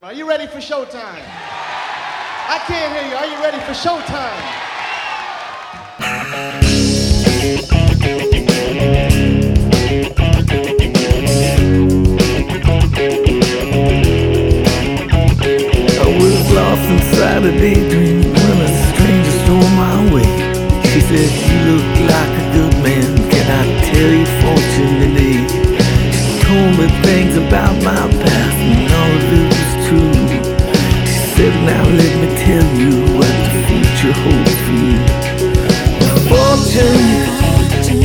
Are you ready for showtime? I can't hear you. Are you ready for showtime? I was lost inside a daydream when a stranger stole my way. She said, You look like a good man. Can I tell you fortune today? She told me things about my past and all of it true. She said, Now let me tell you what the future holds for you. Fortune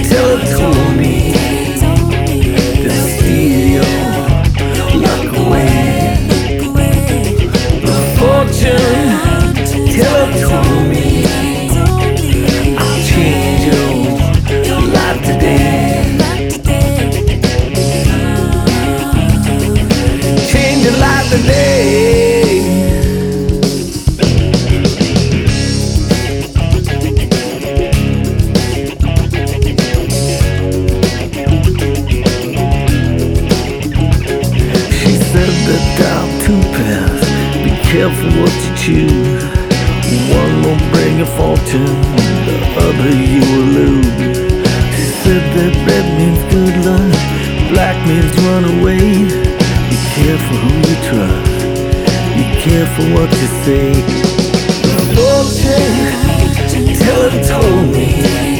teller told me what you choose. One will bring a fortune, the other you will lose. She said that red means good luck, black means run away. Be careful who you trust. Be careful what you say. The fortune teller told me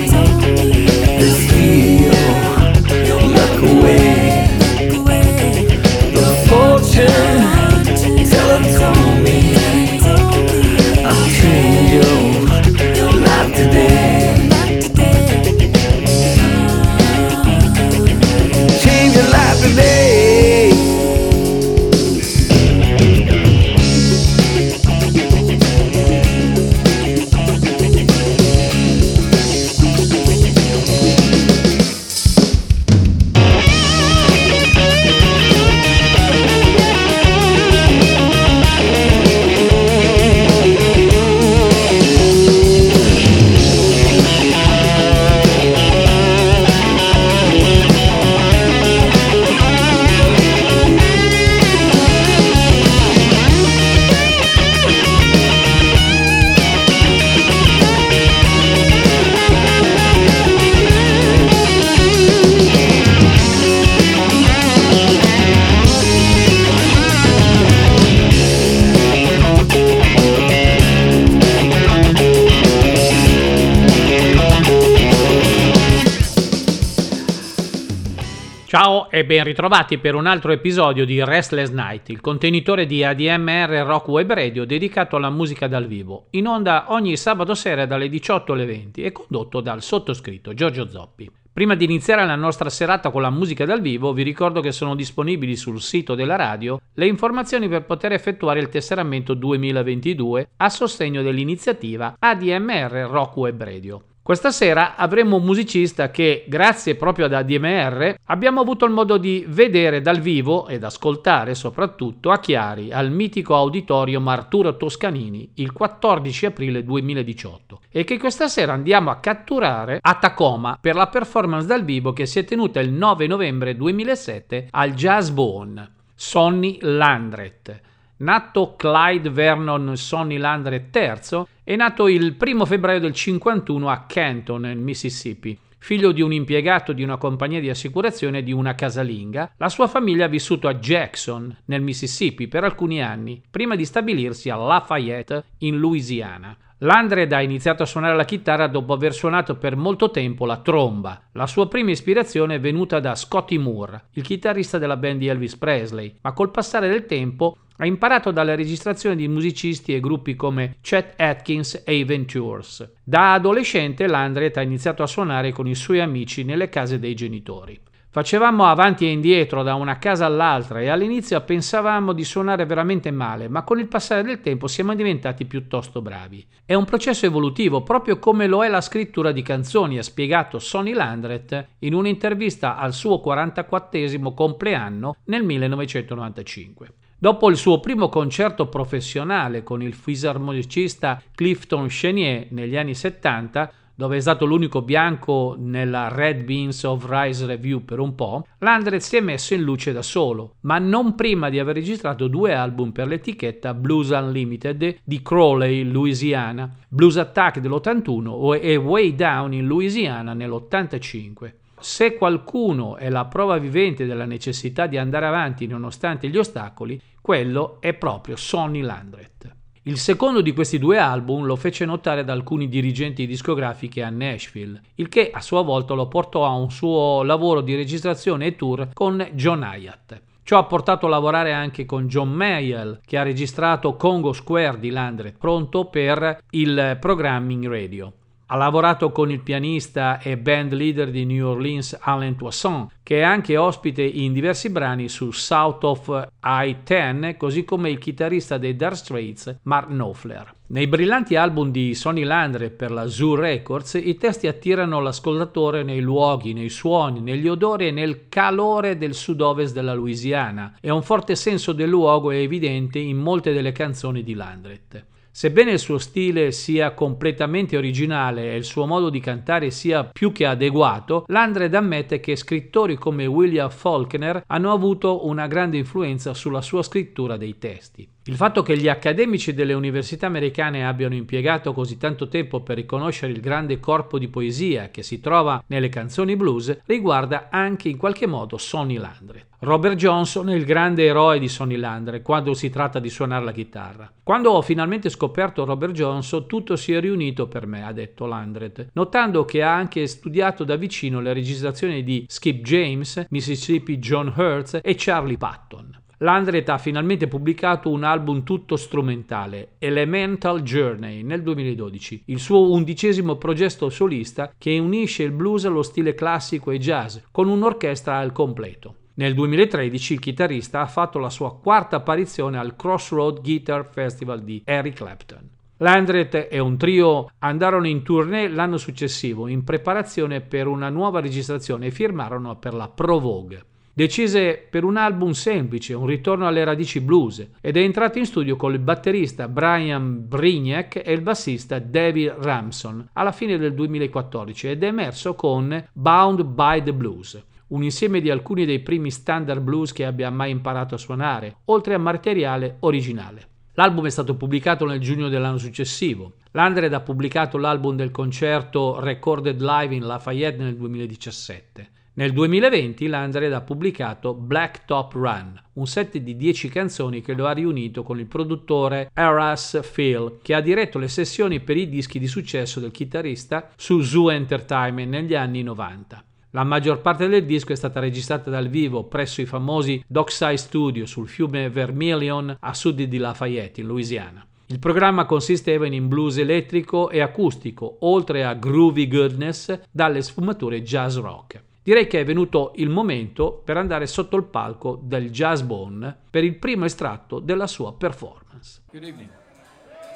e ben ritrovati per un altro episodio di Restless Night, il contenitore di ADMR Rock Web Radio dedicato alla musica dal vivo, in onda ogni sabato sera dalle 18 alle 20 e condotto dal sottoscritto Giorgio Zoppi. Prima di iniziare la nostra serata con la musica dal vivo, vi ricordo che sono disponibili sul sito della radio le informazioni per poter effettuare il tesseramento 2022 a sostegno dell'iniziativa ADMR Rock Web Radio. Questa sera avremo un musicista che, grazie proprio ad ADMR, abbiamo avuto il modo di vedere dal vivo ed ascoltare soprattutto a Chiari al mitico auditorium Arturo Toscanini il 14 aprile 2018 e che questa sera andiamo a catturare a Tacoma per la performance dal vivo che si è tenuta il 9 novembre 2007 al Jazz Bone. Sonny Landret. Nato Clyde Vernon Sonny Landret III, è nato il 1 febbraio del 51 a Canton, nel Mississippi. Figlio di un impiegato di una compagnia di assicurazione e di una casalinga, la sua famiglia ha vissuto a Jackson, nel Mississippi, per alcuni anni, prima di stabilirsi a Lafayette, in Louisiana. Landred ha iniziato a suonare la chitarra dopo aver suonato per molto tempo la tromba. La sua prima ispirazione è venuta da Scotty Moore, il chitarrista della band di Elvis Presley, ma col passare del tempo ha imparato dalle registrazioni di musicisti e gruppi come Chet Atkins e i Ventures. Da adolescente Landret ha iniziato a suonare con i suoi amici nelle case dei genitori. Facevamo avanti e indietro da una casa all'altra e all'inizio pensavamo di suonare veramente male, ma con il passare del tempo siamo diventati piuttosto bravi. È un processo evolutivo, proprio come lo è la scrittura di canzoni, ha spiegato Sonny Landret in un'intervista al suo 44 compleanno nel 1995. Dopo il suo primo concerto professionale con il fisarmonicista Clifton Chenier negli anni 70, dove è stato l'unico bianco nella Red Beans of Rise Review per un po', Landreth si è messo in luce da solo, ma non prima di aver registrato due album per l'etichetta Blues Unlimited di Crowley, Louisiana, Blues Attack dell'81 e Way Down in Louisiana nell'85. Se qualcuno è la prova vivente della necessità di andare avanti nonostante gli ostacoli, quello è proprio Sonny Landreth. Il secondo di questi due album lo fece notare da alcuni dirigenti discografiche a Nashville, il che a sua volta lo portò a un suo lavoro di registrazione e tour con John Hyatt. Ciò ha portato a lavorare anche con John Mayall, che ha registrato Congo Square di Landreth, pronto per il programming radio. Ha lavorato con il pianista e band leader di New Orleans Alain Toussaint, che è anche ospite in diversi brani su South of I-10, così come il chitarrista dei Dark Straits Mark Knopfler. Nei brillanti album di Sonny Landre per la Zoo Records, i testi attirano l'ascoltatore nei luoghi, nei suoni, negli odori e nel calore del sud-ovest della Louisiana, e un forte senso del luogo è evidente in molte delle canzoni di Landret. Sebbene il suo stile sia completamente originale e il suo modo di cantare sia più che adeguato, Landred ammette che scrittori come William Faulkner hanno avuto una grande influenza sulla sua scrittura dei testi. Il fatto che gli accademici delle università americane abbiano impiegato così tanto tempo per riconoscere il grande corpo di poesia che si trova nelle canzoni blues riguarda anche in qualche modo Sonny Landre. Robert Johnson è il grande eroe di Sonny Landre quando si tratta di suonare la chitarra. Quando ho finalmente scoperto Robert Johnson tutto si è riunito per me, ha detto Landret, notando che ha anche studiato da vicino le registrazioni di Skip James, Mississippi John Hurts e Charlie Patton. Landret ha finalmente pubblicato un album tutto strumentale, Elemental Journey, nel 2012, il suo undicesimo progetto solista che unisce il blues allo stile classico e jazz, con un'orchestra al completo. Nel 2013 il chitarrista ha fatto la sua quarta apparizione al Crossroad Guitar Festival di Eric Clapton. Landret e un trio andarono in tournée l'anno successivo in preparazione per una nuova registrazione e firmarono per la Pro Vogue. Decise per un album semplice, un ritorno alle radici blues, ed è entrato in studio con il batterista Brian Brignac e il bassista David Ramson alla fine del 2014 ed è emerso con Bound by the Blues, un insieme di alcuni dei primi standard blues che abbia mai imparato a suonare, oltre a materiale originale. L'album è stato pubblicato nel giugno dell'anno successivo. Landred ha pubblicato l'album del concerto Recorded Live in Lafayette nel 2017. Nel 2020 Landred ha pubblicato Black Top Run, un set di 10 canzoni che lo ha riunito con il produttore Aras Phil, che ha diretto le sessioni per i dischi di successo del chitarrista su Zoo Entertainment negli anni 90. La maggior parte del disco è stata registrata dal vivo presso i famosi Dockside Studio sul fiume Vermilion a sud di Lafayette, in Louisiana. Il programma consisteva in blues elettrico e acustico, oltre a groovy goodness dalle sfumature jazz rock. Direi che è venuto il momento per andare sotto il palco del Jazz Bone per il primo estratto della sua performance. Good evening.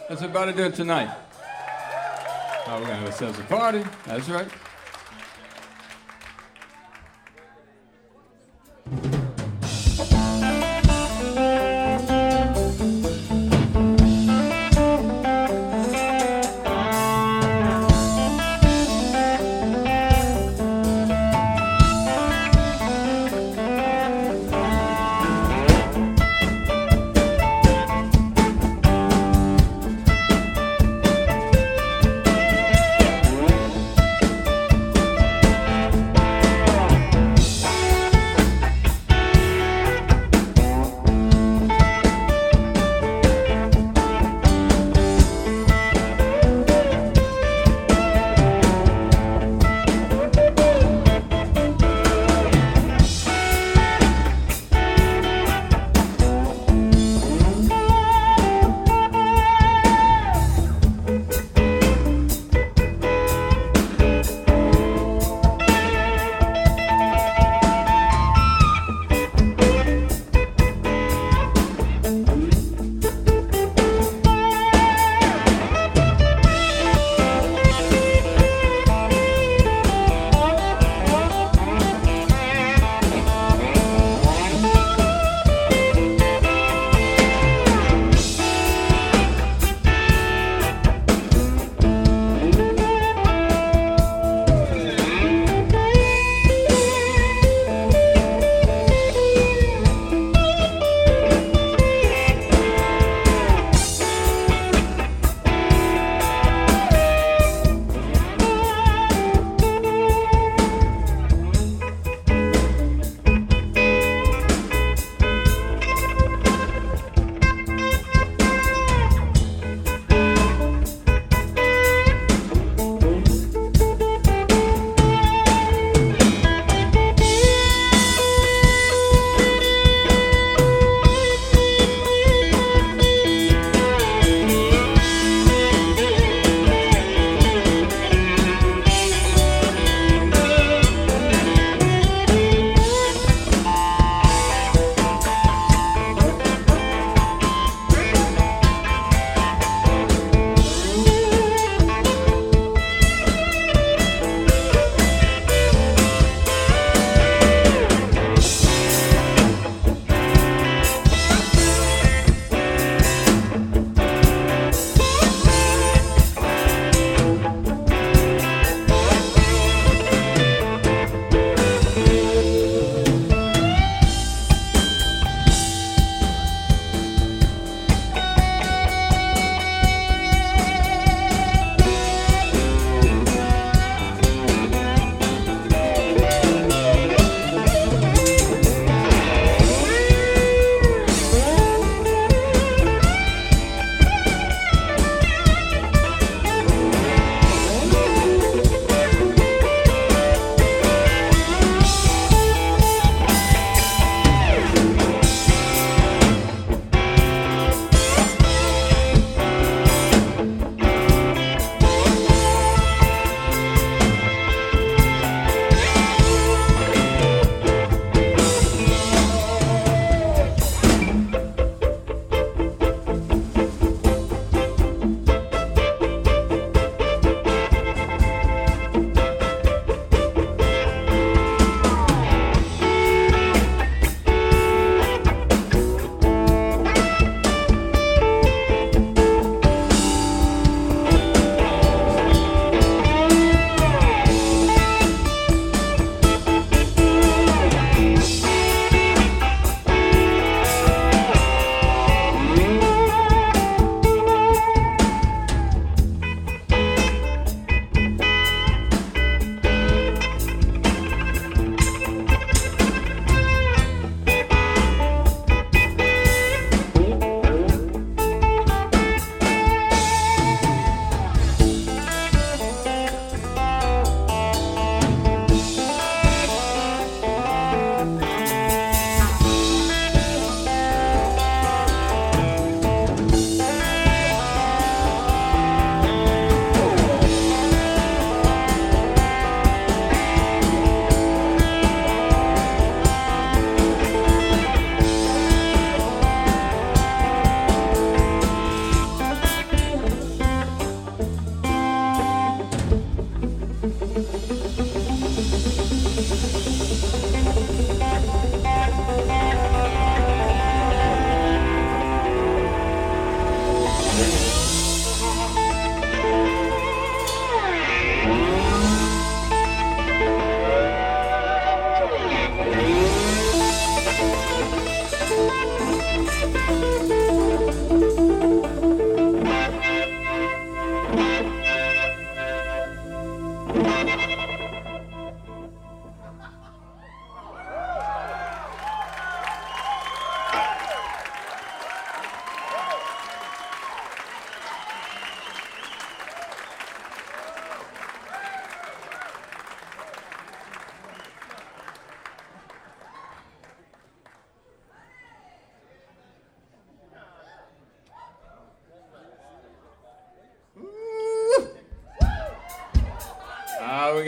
That's about it tonight. Oh, we're gonna have ourselves a party. That's right.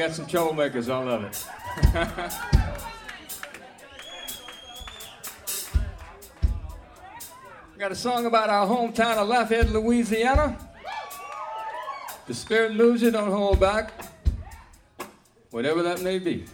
got some troublemakers. I love it. got a song about our hometown of Lafayette, Louisiana. The spirit moves you, don't hold back. Whatever that may be.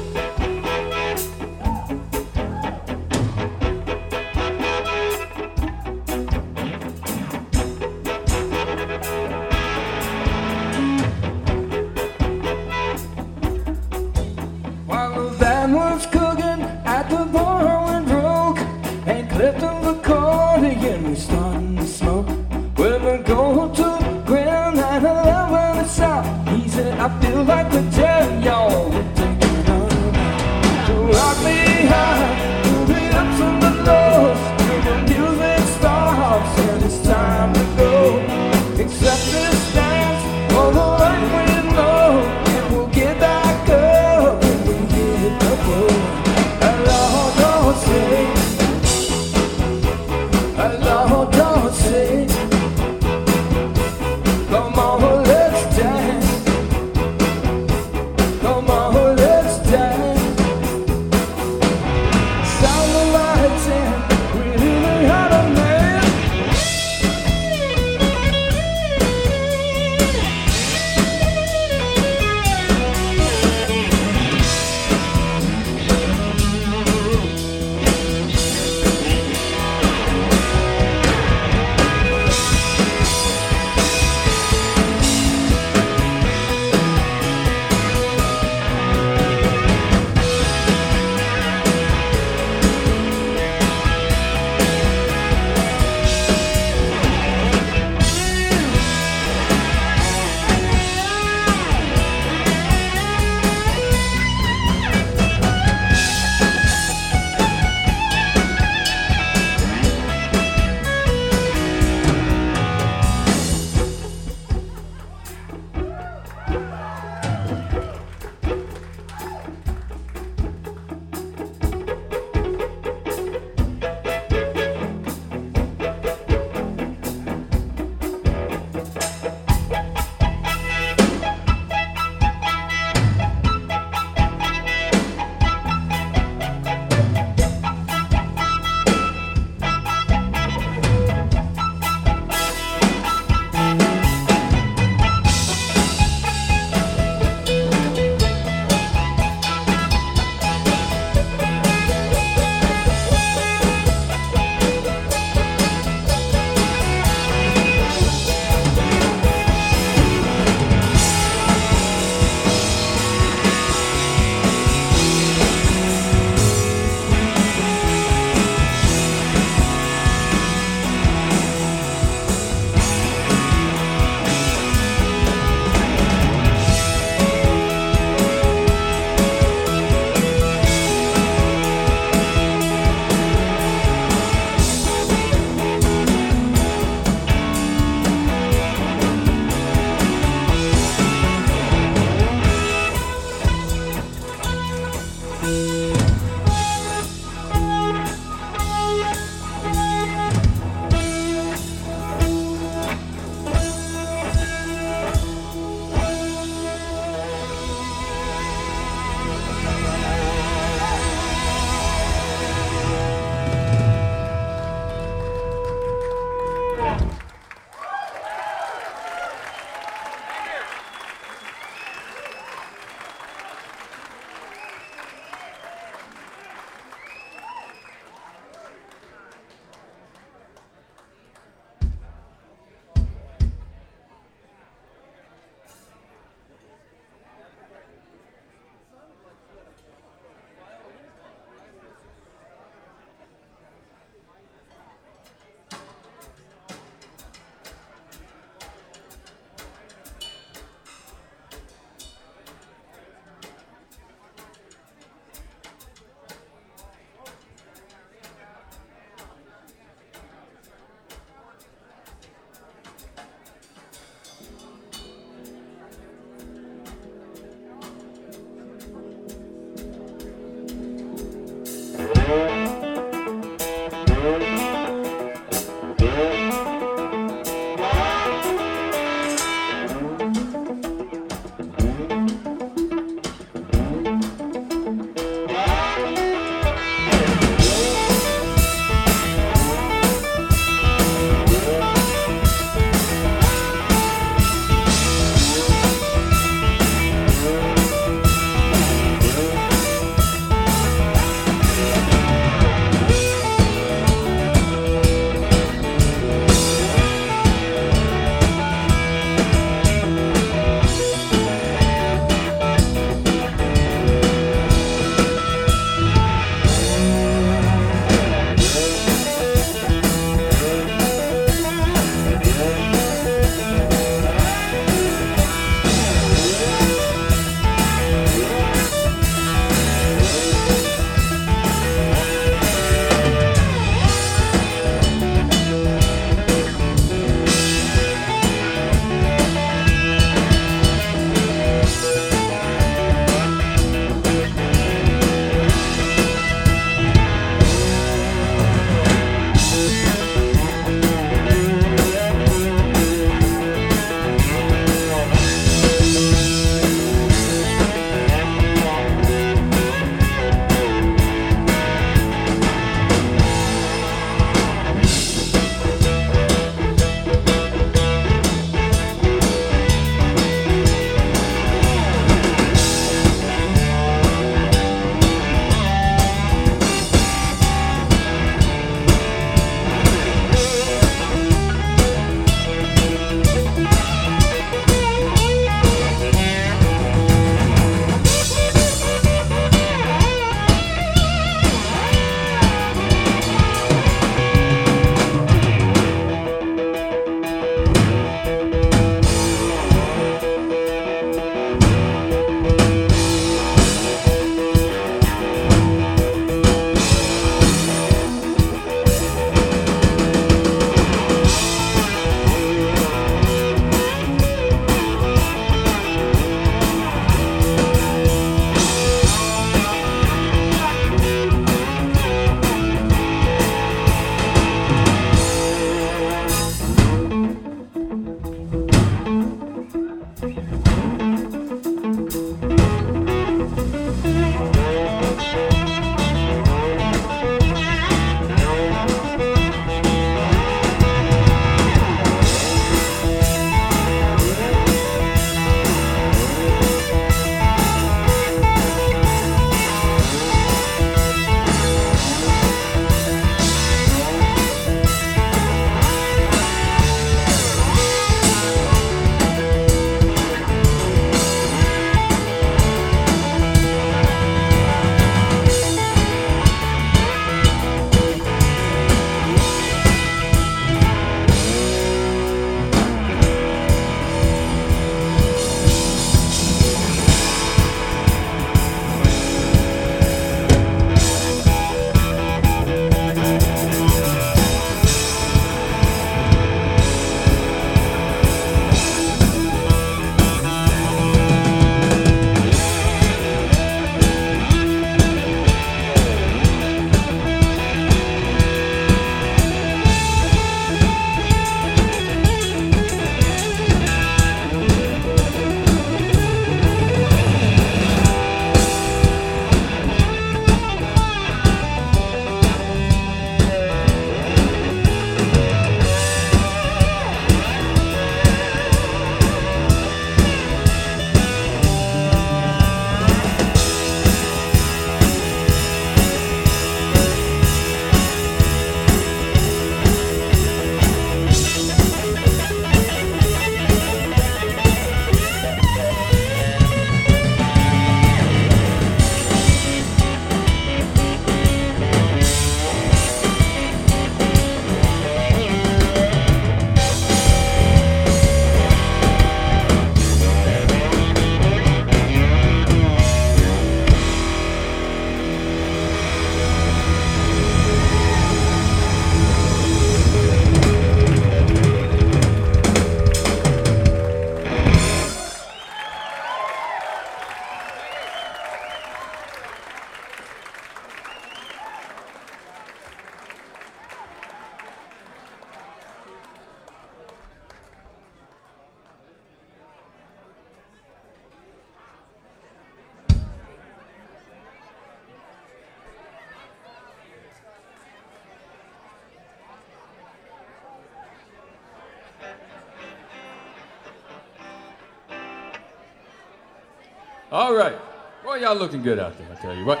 Y'all looking good out there, I tell you what.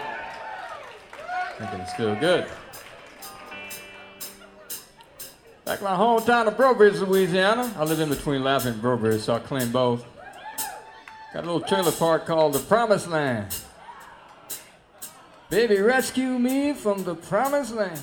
Thinking it's still good. Back in my hometown of Breaux Bridge, Louisiana. I live in between Lafayette and Breaux Bridge, so I claim both. Got a little trailer park called the Promised Land. Baby, rescue me from the Promised Land.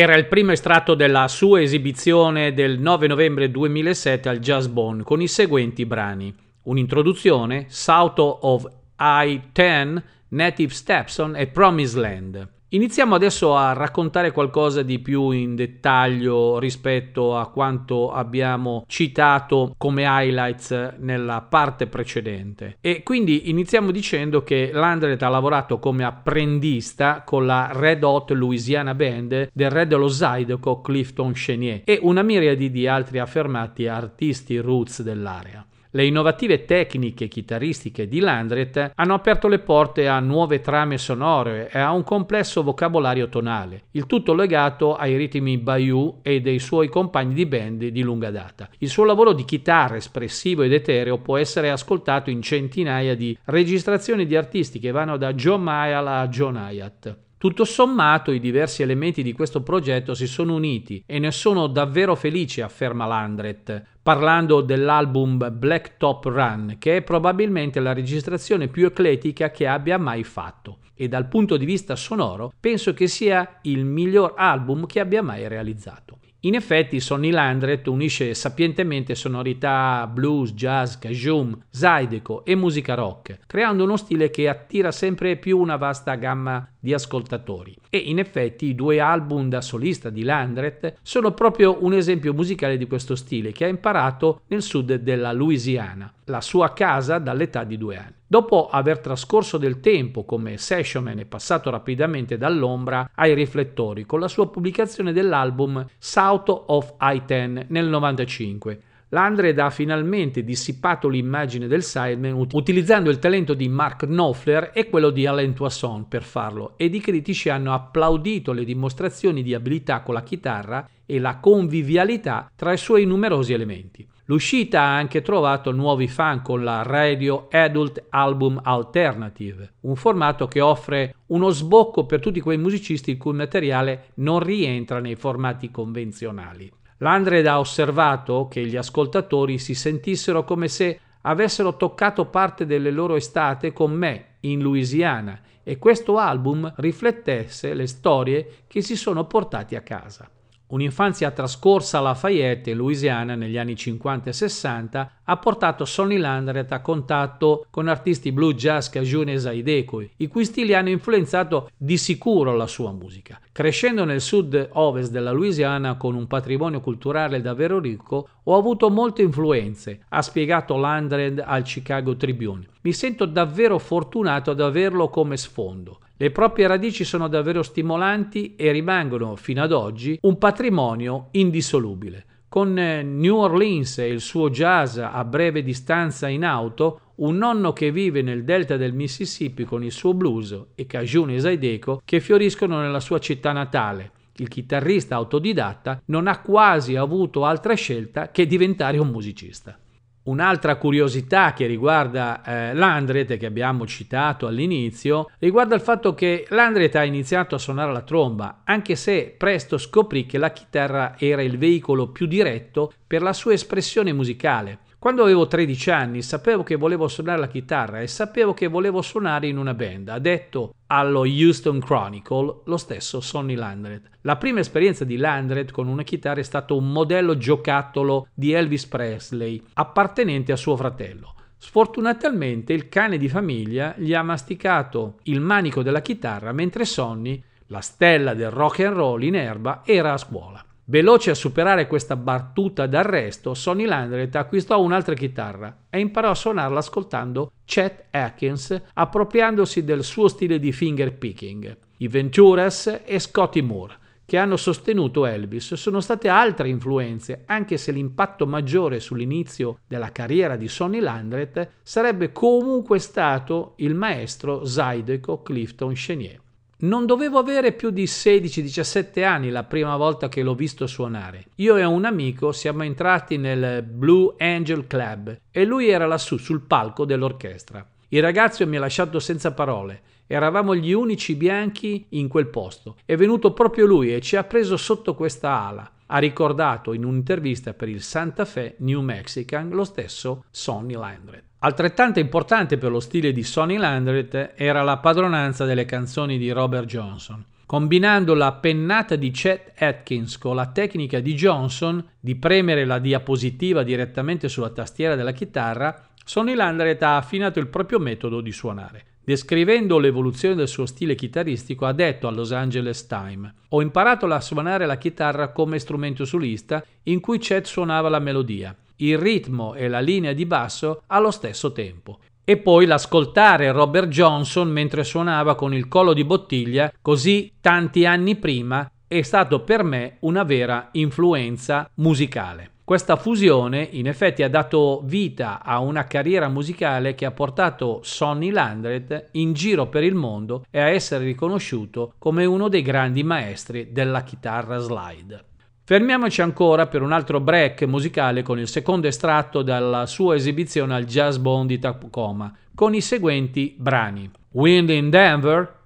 Era il primo estratto della sua esibizione del 9 novembre 2007 al Jazz Bone con i seguenti brani. Un'introduzione, South of I-10, Native Stepson e Promised Land. Iniziamo adesso a raccontare qualcosa di più in dettaglio rispetto a quanto abbiamo citato come highlights nella parte precedente. E quindi iniziamo dicendo che Landret ha lavorato come apprendista con la Red Hot Louisiana Band del re dello Zydeco Clifton Chenier e una miriade di altri affermati artisti roots dell'area. Le innovative tecniche chitarristiche di Landret hanno aperto le porte a nuove trame sonore e a un complesso vocabolario tonale, il tutto legato ai ritmi Bayou e dei suoi compagni di band di lunga data. Il suo lavoro di chitarra espressivo ed etereo può essere ascoltato in centinaia di registrazioni di artisti che vanno da John Mayall a John Hyatt. Tutto sommato i diversi elementi di questo progetto si sono uniti e ne sono davvero felice, afferma Landret, parlando dell'album Black Top Run, che è probabilmente la registrazione più eclettica che abbia mai fatto e dal punto di vista sonoro penso che sia il miglior album che abbia mai realizzato. In effetti Sonny Landret unisce sapientemente sonorità blues, jazz, cajun, zydeco e musica rock, creando uno stile che attira sempre più una vasta gamma di ascoltatori. E in effetti i due album da solista di Landret sono proprio un esempio musicale di questo stile che ha imparato nel sud della Louisiana, la sua casa dall'età di due anni. Dopo aver trascorso del tempo come sessionman è passato rapidamente dall'ombra ai riflettori con la sua pubblicazione dell'album South of I-10 nel 95, Landred ha finalmente dissipato l'immagine del sideman utilizzando il talento di Mark Knopfler e quello di Alain Toisson per farlo ed i critici hanno applaudito le dimostrazioni di abilità con la chitarra e la convivialità tra i suoi numerosi elementi. L'uscita ha anche trovato nuovi fan con la Radio Adult Album Alternative, un formato che offre uno sbocco per tutti quei musicisti il cui materiale non rientra nei formati convenzionali. Landred ha osservato che gli ascoltatori si sentissero come se avessero toccato parte delle loro estate con me in Louisiana e questo album riflettesse le storie che si sono portati a casa. Un'infanzia trascorsa a Lafayette, Louisiana, negli anni 50 e 60, ha portato Sonny Landret a contatto con artisti blues, jazz, cajun e zydeco, i cui stili hanno influenzato di sicuro la sua musica. Crescendo nel sud-ovest della Louisiana con un patrimonio culturale davvero ricco, ho avuto molte influenze, ha spiegato Landred al Chicago Tribune. Mi sento davvero fortunato ad averlo come sfondo. Le proprie radici sono davvero stimolanti e rimangono fino ad oggi un patrimonio indissolubile. Con eh, New Orleans e il suo jazz a breve distanza in auto, un nonno che vive nel delta del Mississippi con il suo blues e cajun e zydeco che fioriscono nella sua città natale. Il chitarrista autodidatta non ha quasi avuto altra scelta che diventare un musicista. Un'altra curiosità che riguarda eh, Landret, che abbiamo citato all'inizio, riguarda il fatto che Landret ha iniziato a suonare la tromba, anche se presto scoprì che la chitarra era il veicolo più diretto per la sua espressione musicale. Quando avevo 13 anni sapevo che volevo suonare la chitarra e sapevo che volevo suonare in una band. Ha detto allo Houston Chronicle lo stesso Sonny Landret. La prima esperienza di Landret con una chitarra è stato un modello giocattolo di Elvis Presley appartenente a suo fratello. Sfortunatamente il cane di famiglia gli ha masticato il manico della chitarra mentre Sonny, la stella del rock and roll in erba, era a scuola. Veloce a superare questa battuta d'arresto, Sonny Landret acquistò un'altra chitarra e imparò a suonarla ascoltando Chet Atkins, appropriandosi del suo stile di finger picking. I Venturas e Scotty Moore, che hanno sostenuto Elvis, sono state altre influenze, anche se l'impatto maggiore sull'inizio della carriera di Sonny Landret sarebbe comunque stato il maestro Zydeco Clifton Chenier. Non dovevo avere più di 16-17 anni la prima volta che l'ho visto suonare. Io e un amico siamo entrati nel Blue Angel Club e lui era lassù sul palco dell'orchestra. Il ragazzo mi ha lasciato senza parole. Eravamo gli unici bianchi in quel posto. È venuto proprio lui e ci ha preso sotto questa ala. Ha ricordato in un'intervista per il Santa Fe New Mexican lo stesso Sonny Landret. Altrettanto importante per lo stile di Sonny Landret era la padronanza delle canzoni di Robert Johnson. Combinando la pennata di Chet Atkins con la tecnica di Johnson di premere la diapositiva direttamente sulla tastiera della chitarra, Sonny Landret ha affinato il proprio metodo di suonare. Descrivendo l'evoluzione del suo stile chitarristico, ha detto al Los Angeles Times: Ho imparato a suonare la chitarra come strumento solista in cui Chet suonava la melodia il ritmo e la linea di basso allo stesso tempo. E poi l'ascoltare Robert Johnson mentre suonava con il collo di bottiglia, così tanti anni prima, è stato per me una vera influenza musicale. Questa fusione in effetti ha dato vita a una carriera musicale che ha portato Sonny Landret in giro per il mondo e a essere riconosciuto come uno dei grandi maestri della chitarra slide. Fermiamoci ancora per un altro break musicale con il secondo estratto dalla sua esibizione al Jazz Bond di Tacoma, con i seguenti brani: Wind in Denver,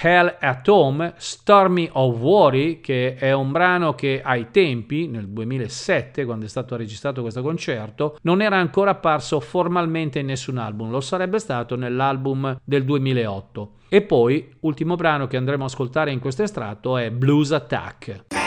Hell at Home, Stormy of Worry, che è un brano che ai tempi, nel 2007, quando è stato registrato questo concerto, non era ancora apparso formalmente in nessun album, lo sarebbe stato nell'album del 2008. E poi, ultimo brano che andremo a ascoltare in questo estratto è Blues Attack.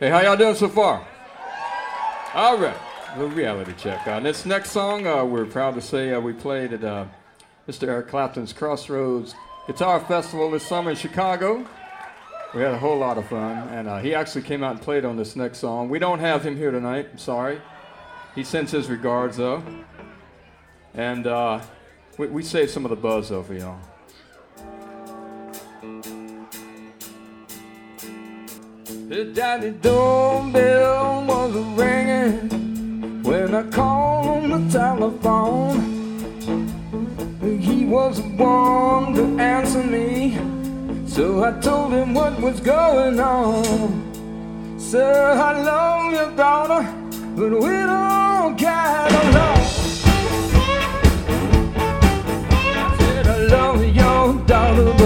Hey, how y'all doing so far? All right, the reality check. Uh, this next song, uh, we're proud to say uh, we played at uh, Mr. Eric Clapton's Crossroads Guitar Festival this summer in Chicago. We had a whole lot of fun, and uh, he actually came out and played on this next song. We don't have him here tonight. I'm sorry. He sends his regards though, and we, we saved some of the buzz though for y'all. The daddy doorbell was ringing when I called on the telephone. He was the one to answer me, so I told him what was going on. Sir, I love your daughter, but we don't get along. I said I love your daughter,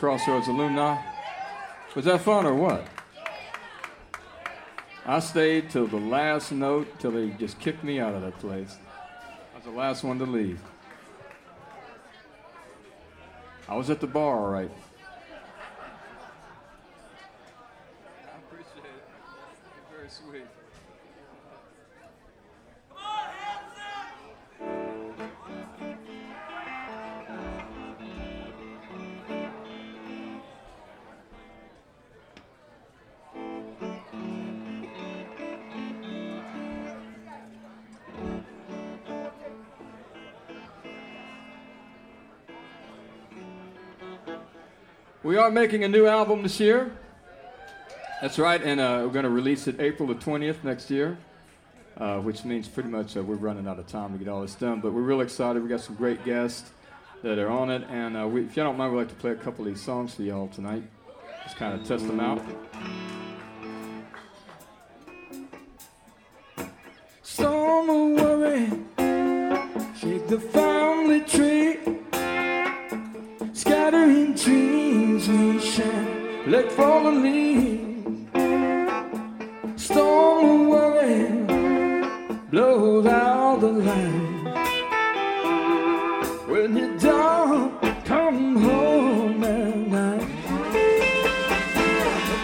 Crossroads alumni? Was that fun or what? I stayed till the last note, till they just kicked me out of that place. I was the last one to leave. I was at the bar, all right. We are making a new album this year. That's right, and uh, we're going to release it April the 20th next year, uh, which means pretty much uh, we're running out of time to get all this done. But we're real excited. We got some great guests that are on it, and uh, we, if y'all don't mind, we'd like to play a couple of these songs for y'all tonight. Just kind of test them out. Storm worry, shake the family tree, scattering dreams shine like fallen leaves. Storm worry blows out the light. When you don't come home at night,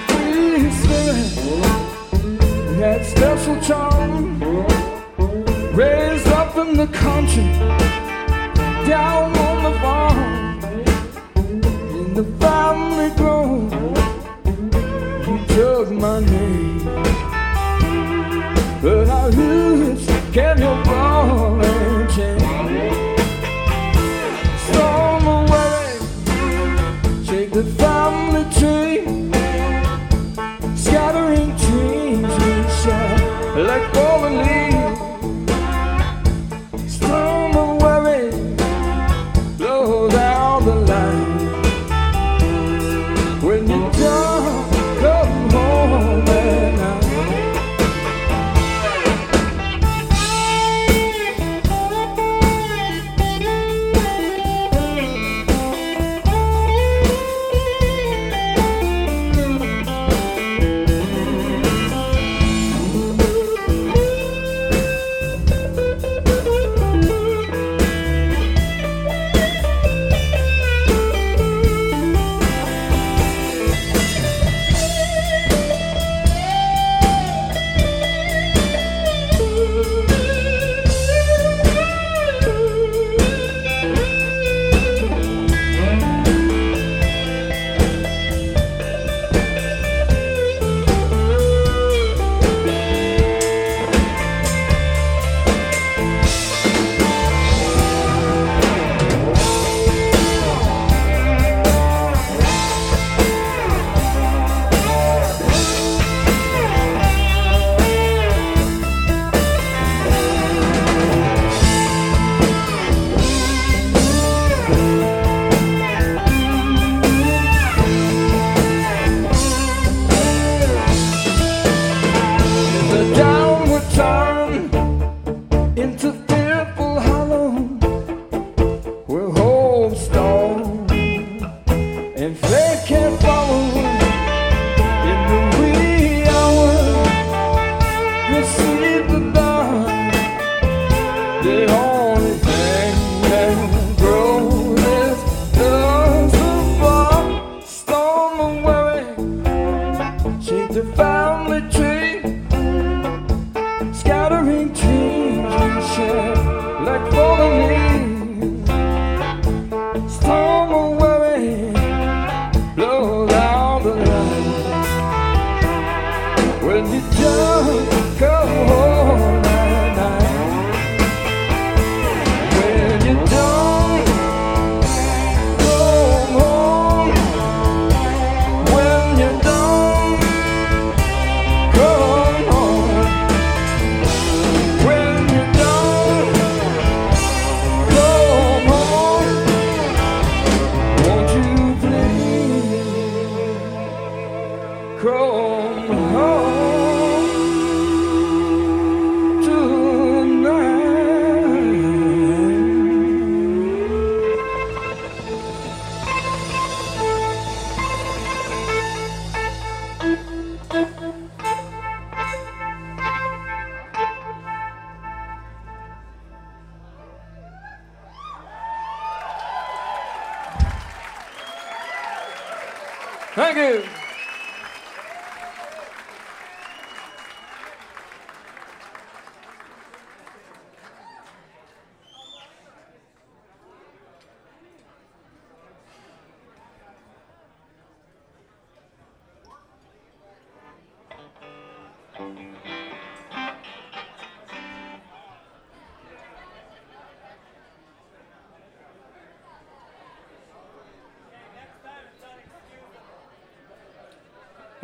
free spirit that special charm raised up in the country down on the farm the family grove you took my name. But I lose can your ball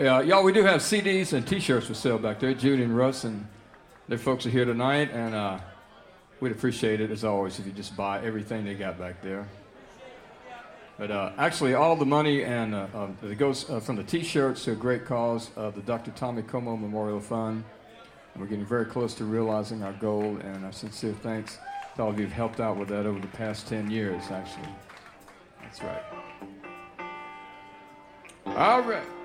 Yeah, y'all, we do have CDs and T-shirts for sale back there. Judy and Russ and their folks are here tonight, and uh, we'd appreciate it as always if you just buy everything they got back there. But uh, actually, all the money and uh, um, uh, goes from the T-shirts to a great cause, uh, the Dr. Tommy Como Memorial Fund. We're getting very close to realizing our goal, and our sincere thanks to all of you who've helped out with that over the past 10 years, actually. That's right. All right.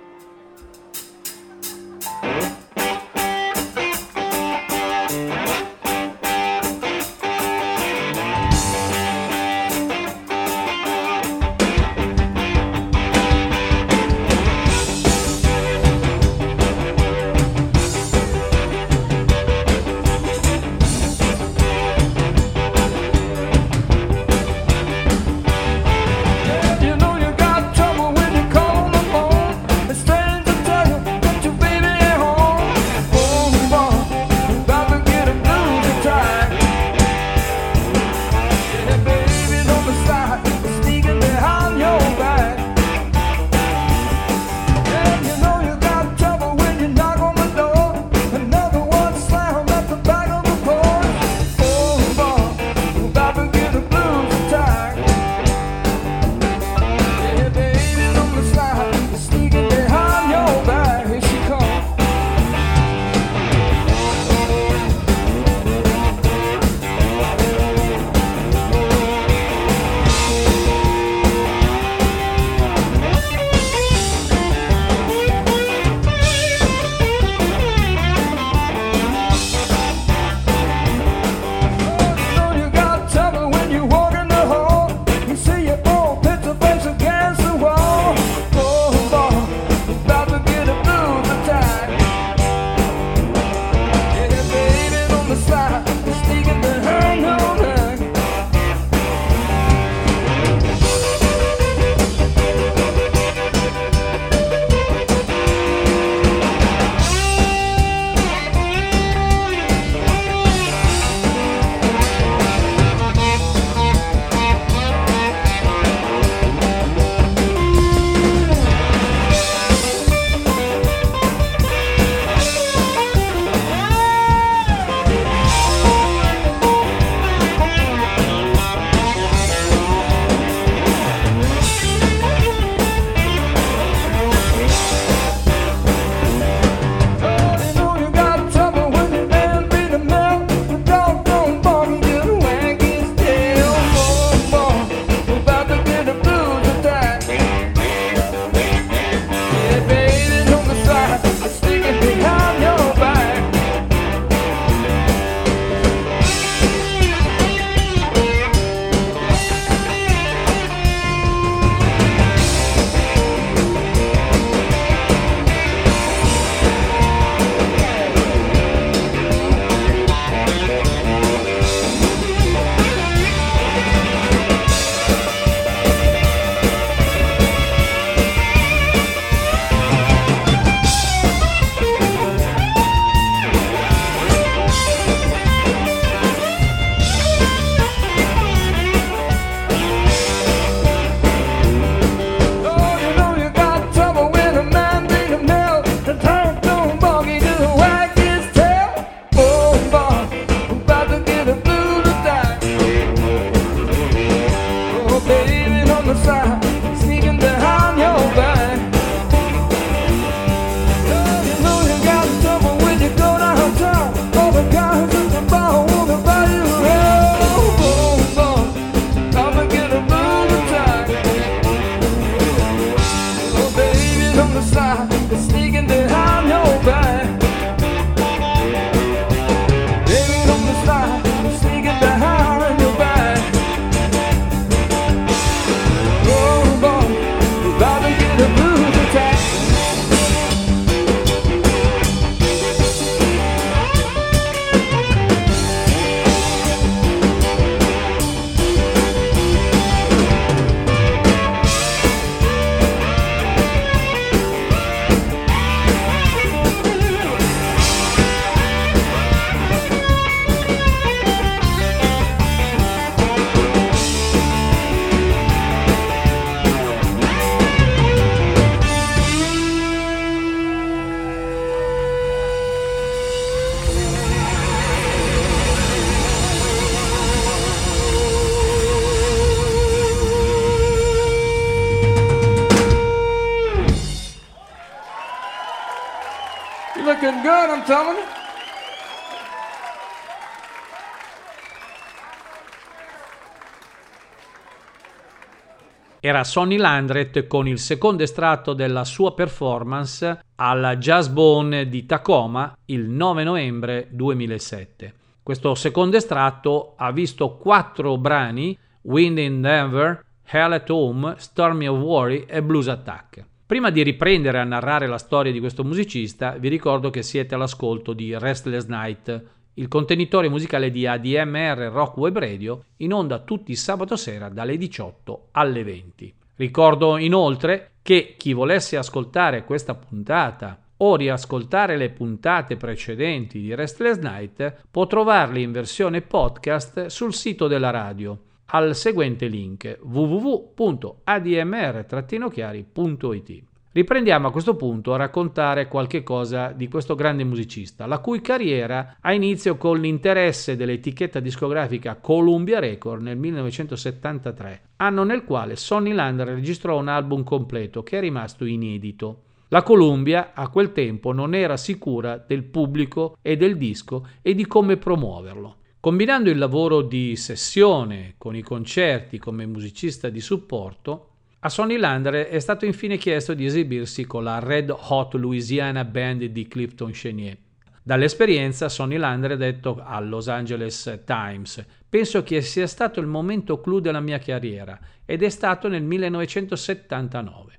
Era Sonny Landret con il secondo estratto della sua performance alla Jazz Bone di Tacoma il 9 novembre 2007. Questo secondo estratto ha visto quattro brani, Wind in Denver, Hell at Home, Stormy of Worry e Blues Attack. Prima di riprendere a narrare la storia di questo musicista, vi ricordo che siete all'ascolto di Restless Night, il contenitore musicale di ADMR Rock Web Radio, in onda tutti i sabato sera dalle 18 alle 20. Ricordo inoltre che chi volesse ascoltare questa puntata o riascoltare le puntate precedenti di Restless Night può trovarli in versione podcast sul sito della radio al seguente link www.admr-chiari.it. Riprendiamo a questo punto a raccontare qualche cosa di questo grande musicista, la cui carriera ha inizio con l'interesse dell'etichetta discografica Columbia Record nel 1973, anno nel quale Sonny Lander registrò un album completo che è rimasto inedito. La Columbia a quel tempo non era sicura del pubblico e del disco e di come promuoverlo. Combinando il lavoro di sessione con i concerti come musicista di supporto, a Sonny Lander è stato infine chiesto di esibirsi con la Red Hot Louisiana Band di Clifton Chenier. Dall'esperienza, Sonny Lander ha detto al Los Angeles Times: Penso che sia stato il momento clou della mia carriera ed è stato nel 1979.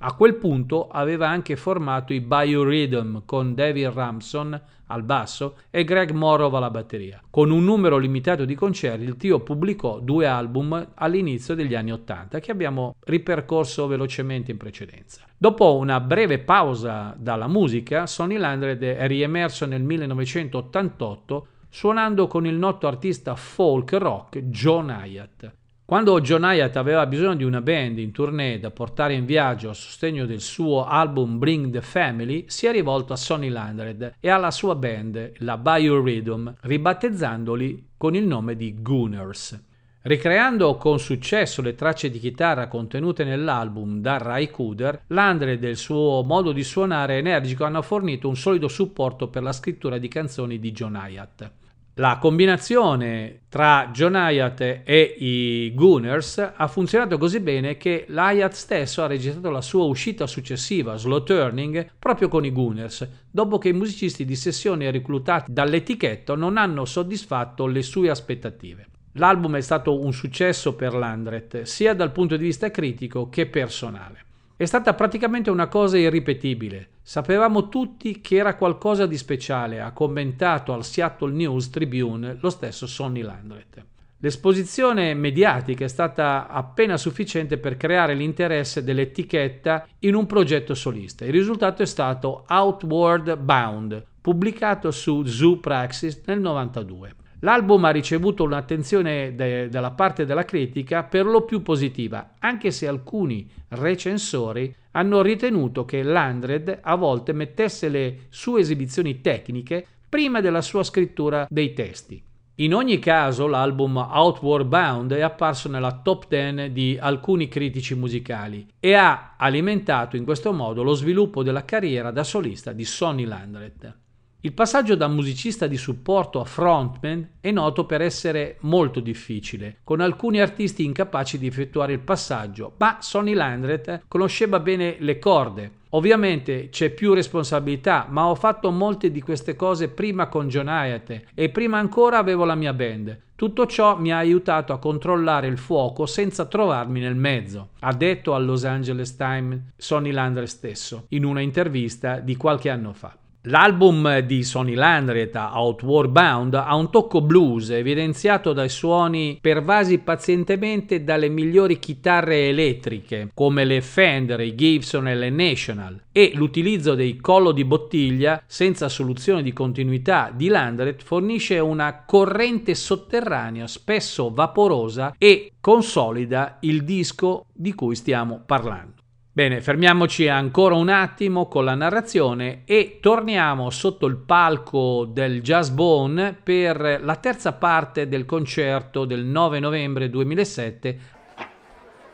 A quel punto aveva anche formato i Bayou Rhythm con David Ramson al basso e Greg Morrow alla batteria. Con un numero limitato di concerti il trio pubblicò due album all'inizio degli anni Ottanta che abbiamo ripercorso velocemente in precedenza. Dopo una breve pausa dalla musica, Sonny Landred è riemerso nel 1988 suonando con il noto artista folk rock John Hyatt. Quando John Hyatt aveva bisogno di una band in tournée da portare in viaggio a sostegno del suo album Bring the Family, si è rivolto a Sonny Landred e alla sua band, la Bayou Rhythm, ribattezzandoli con il nome di Gooners. Ricreando con successo le tracce di chitarra contenute nell'album da Ray Cooder, Landred e il suo modo di suonare energico hanno fornito un solido supporto per la scrittura di canzoni di John Hyatt. La combinazione tra John Hyatt e i Gooners ha funzionato così bene che l'Hyatt stesso ha registrato la sua uscita successiva, Slow Turning, proprio con i Gooners, dopo che i musicisti di sessione reclutati dall'etichetta non hanno soddisfatto le sue aspettative. L'album è stato un successo per Landret, sia dal punto di vista critico che personale. È stata praticamente una cosa irripetibile. Sapevamo tutti che era qualcosa di speciale, ha commentato al Seattle News Tribune lo stesso Sonny Landret. L'esposizione mediatica è stata appena sufficiente per creare l'interesse dell'etichetta in un progetto solista. Il risultato è stato Outward Bound, pubblicato su Zoo Praxis nel 92. L'album ha ricevuto un'attenzione de- dalla parte della critica per lo più positiva, anche se alcuni recensori hanno ritenuto che Landred a volte mettesse le sue esibizioni tecniche prima della sua scrittura dei testi. In ogni caso, l'album Outward Bound è apparso nella top 10 di alcuni critici musicali e ha alimentato in questo modo lo sviluppo della carriera da solista di Sonny Landred. Il passaggio da musicista di supporto a frontman è noto per essere molto difficile, con alcuni artisti incapaci di effettuare il passaggio, ma Sonny Landret conosceva bene le corde. Ovviamente c'è più responsabilità, ma ho fatto molte di queste cose prima con John Hyatt e prima ancora avevo la mia band. Tutto ciò mi ha aiutato a controllare il fuoco senza trovarmi nel mezzo, ha detto al Los Angeles Times Sonny Landret stesso in una intervista di qualche anno fa. L'album di Sonny Landret, Outward Bound, ha un tocco blues evidenziato dai suoni pervasi pazientemente dalle migliori chitarre elettriche come le Fender, i Gibson e le National e l'utilizzo dei collo di bottiglia senza soluzione di continuità di Landret fornisce una corrente sotterranea spesso vaporosa e consolida il disco di cui stiamo parlando. Bene, fermiamoci ancora un attimo con la narrazione e torniamo sotto il palco del Jazz Bone per la terza parte del concerto del 9 novembre 2007.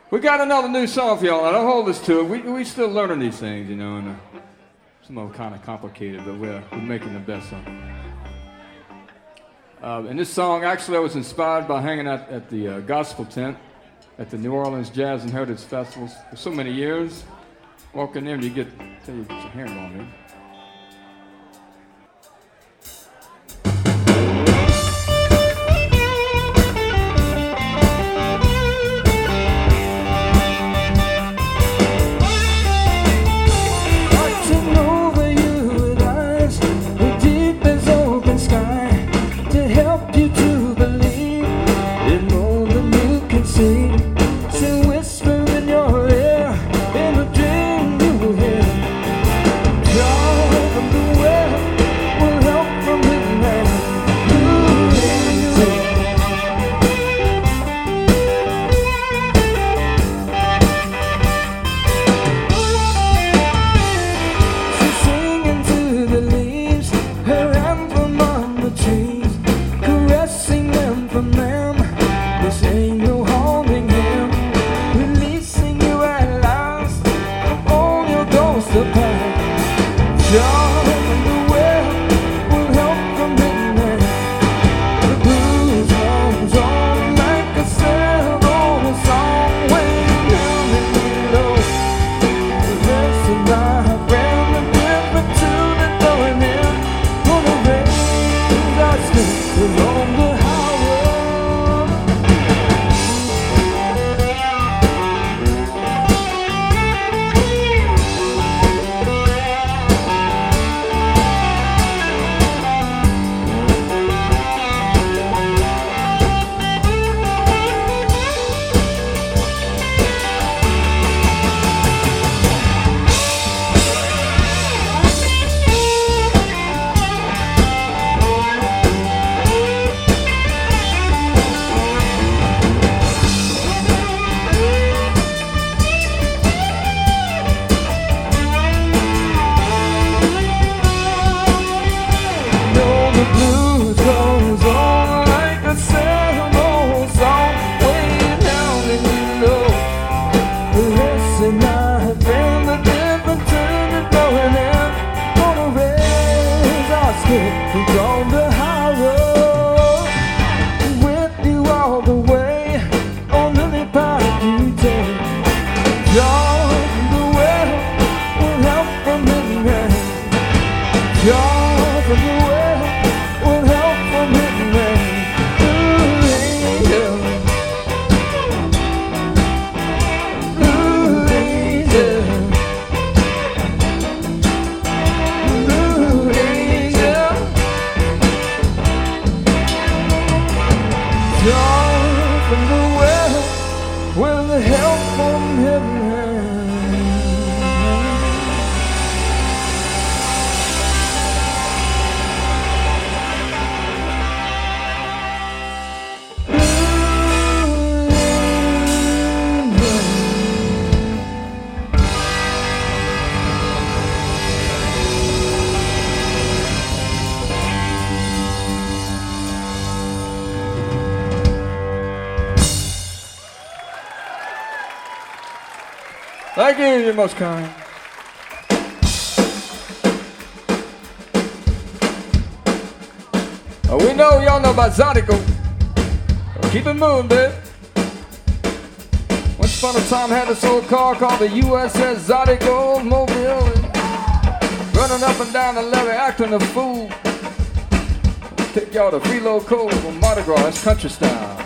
We got another new song for y'all, and I'll hold this to it. We, we're still learning these things, you know, and uh, it's a little kind of complicated, but we're, we're making the best of it. Uh, and this song, actually, I was inspired by hanging out at the uh, gospel tent. at the New Orleans Jazz and Heritage Festivals for so many years. walking in and you get, tell you, get your hand on it. Thank you, you're most kind. Oh, we know y'all know about Zodico. Keep it moving, babe. Once upon a time, had this old car called the USS Zodico Mobile. Running up and down the levee, acting a fool. Take y'all to Free Cove on Mardi Gras, country style.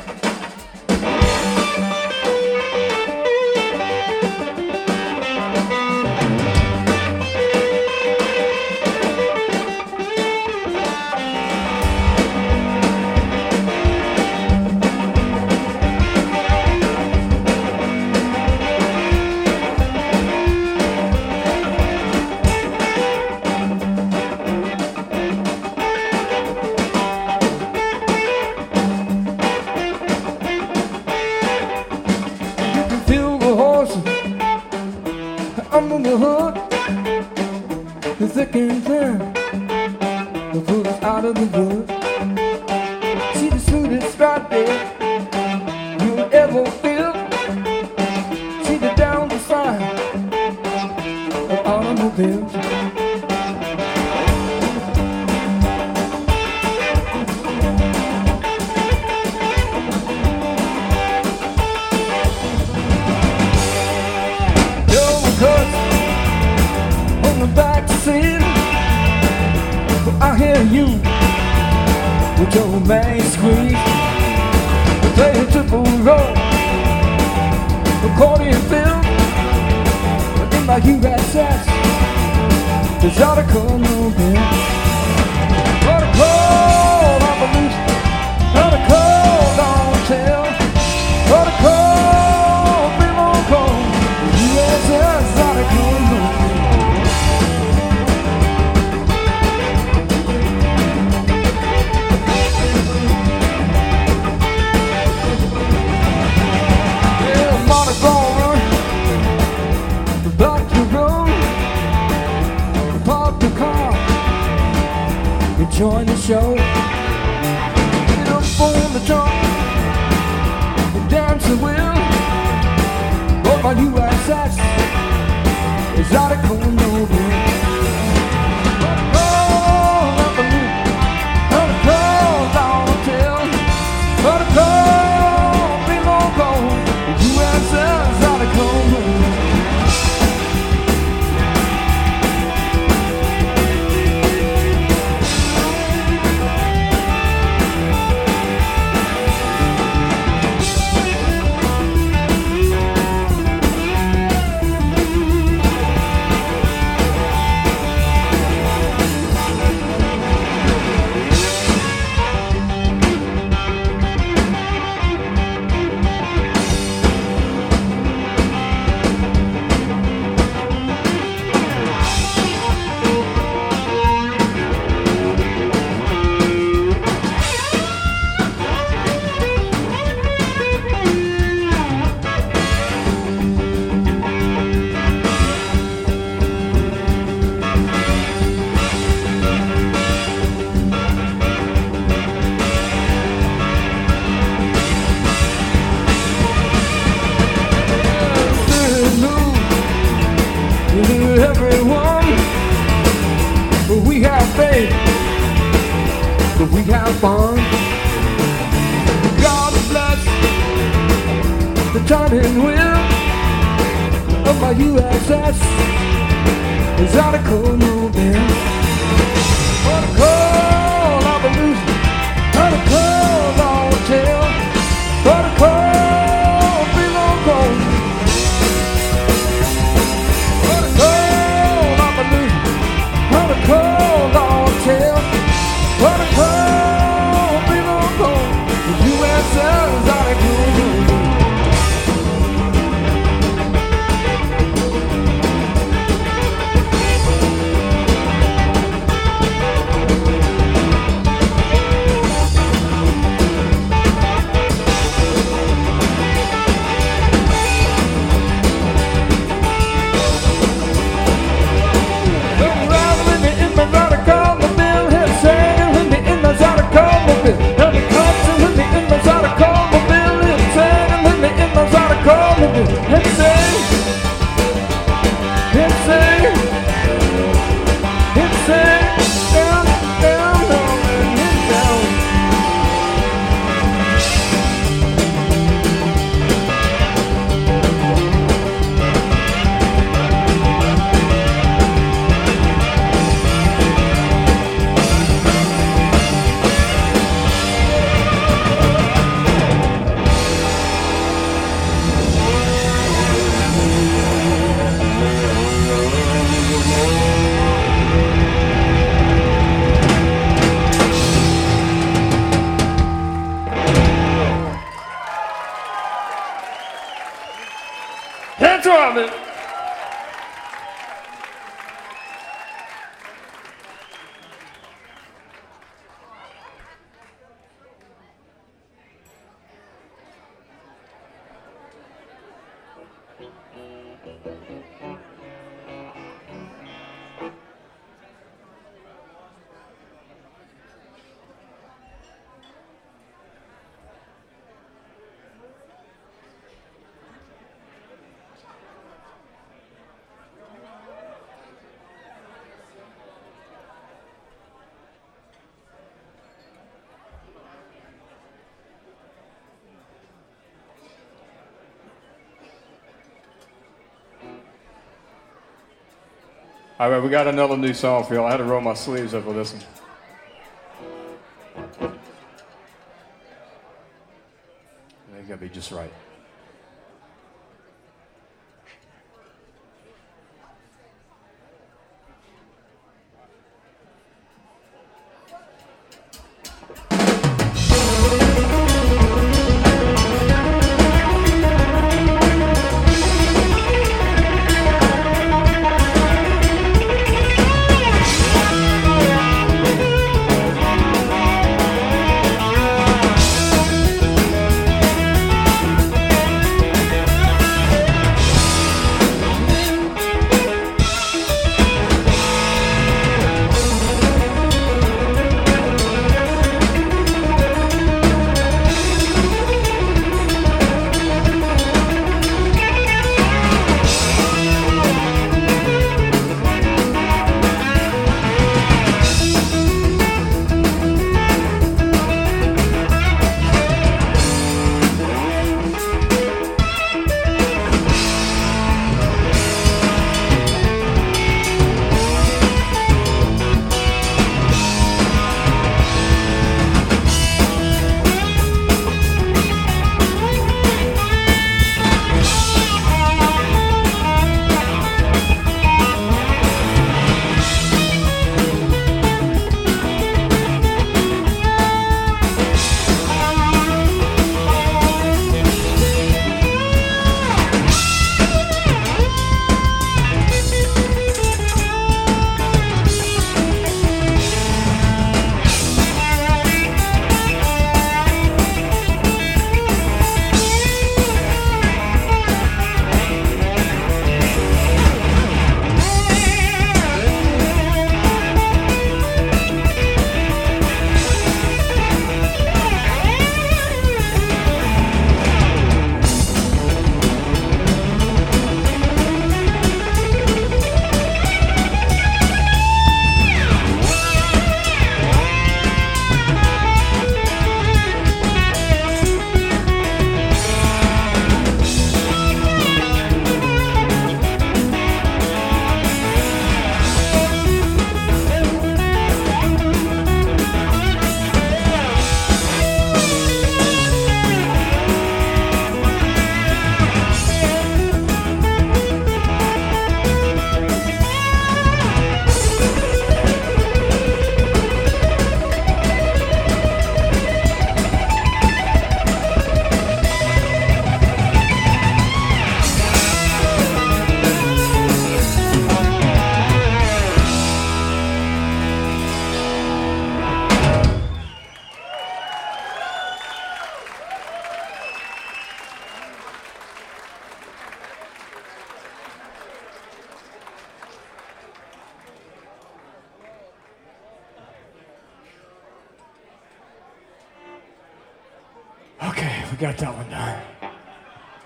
Right, we got another new song for y'all. I had to roll my sleeves up for this one.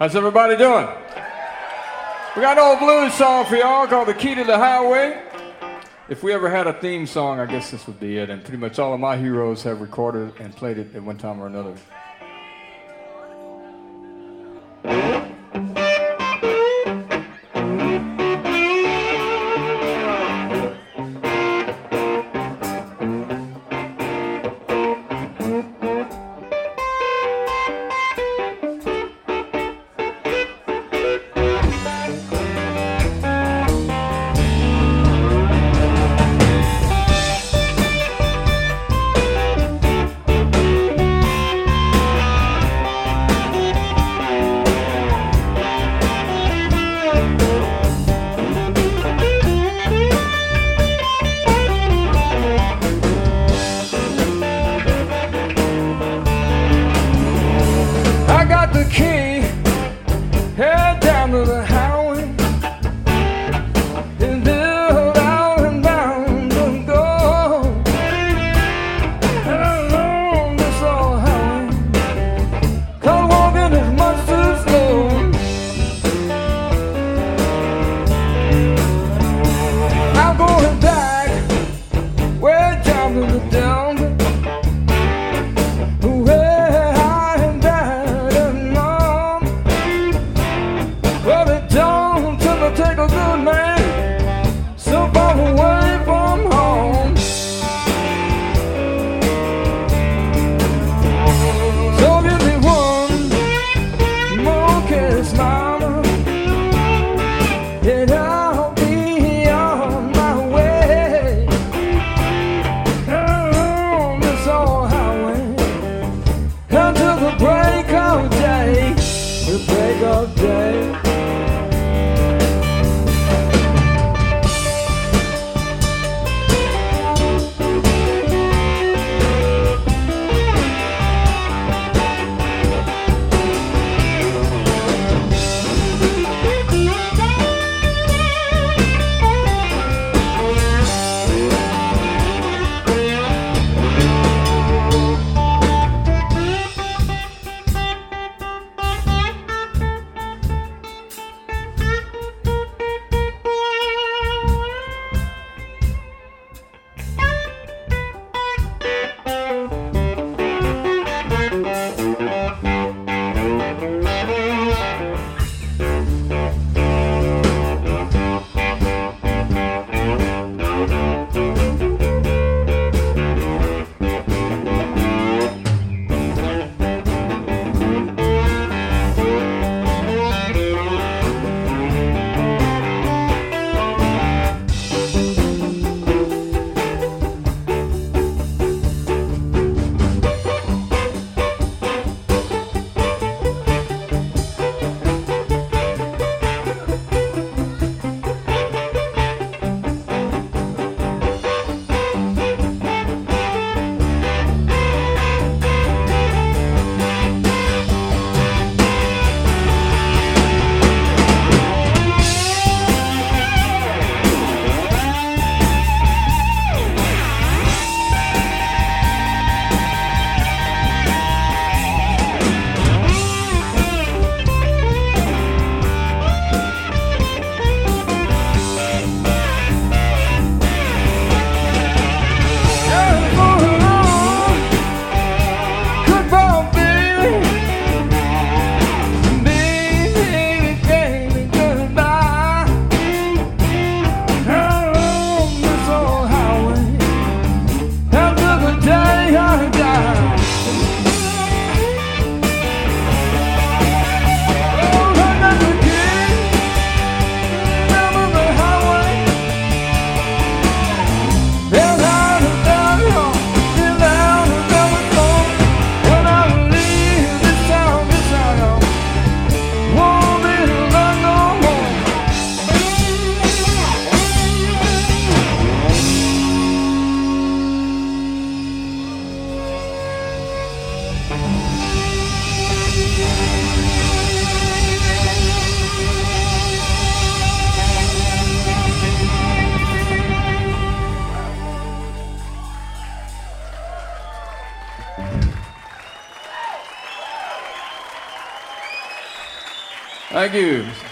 How's everybody doing? We got an old blues song for y'all called The Key to the Highway. If we ever had a theme song, I guess this would be it. And pretty much all of my heroes have recorded and played it at one time or another.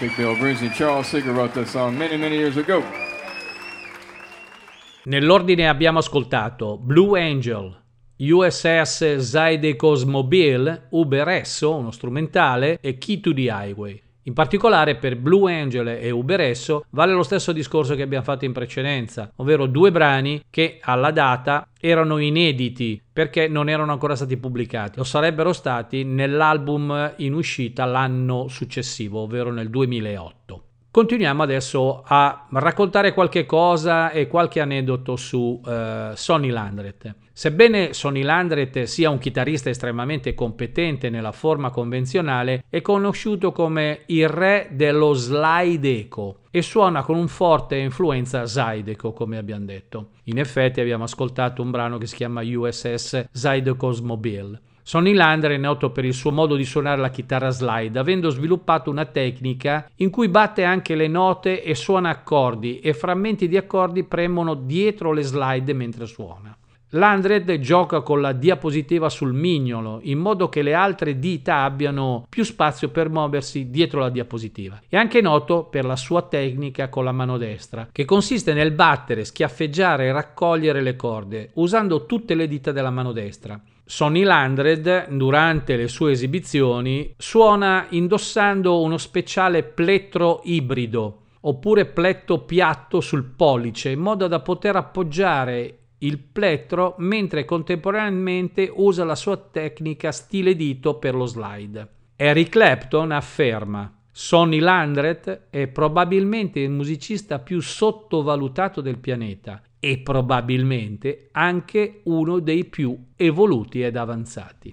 Big Bill Brinsley. Charles Seeger wrote that song many, many years ago. Nell'ordine abbiamo ascoltato Blue Angel, USS Zydeco Uber S, uno strumentale, e Key to the Highway. In particolare per Blue Angel e Uberesso vale lo stesso discorso che abbiamo fatto in precedenza, ovvero due brani che alla data erano inediti perché non erano ancora stati pubblicati o sarebbero stati nell'album in uscita l'anno successivo, ovvero nel 2008. Continuiamo adesso a raccontare qualche cosa e qualche aneddoto su uh, Sonny Landret. Sebbene Sonny Landret sia un chitarrista estremamente competente nella forma convenzionale, è conosciuto come il re dello slide echo e suona con un forte influenza Zydeco, come abbiamo detto. In effetti abbiamo ascoltato un brano che si chiama USS Zydeco's Mobile. Sonny Lander è noto per il suo modo di suonare la chitarra slide, avendo sviluppato una tecnica in cui batte anche le note e suona accordi e frammenti di accordi premono dietro le slide mentre suona. Landred gioca con la diapositiva sul mignolo in modo che le altre dita abbiano più spazio per muoversi dietro la diapositiva. È anche noto per la sua tecnica con la mano destra, che consiste nel battere, schiaffeggiare e raccogliere le corde usando tutte le dita della mano destra. Sonny Landred, durante le sue esibizioni, suona indossando uno speciale plettro ibrido oppure pletto piatto sul pollice in modo da poter appoggiare il plettro mentre contemporaneamente usa la sua tecnica stile dito per lo slide. Eric Clapton afferma Sonny Landret è probabilmente il musicista più sottovalutato del pianeta e probabilmente anche uno dei più evoluti ed avanzati.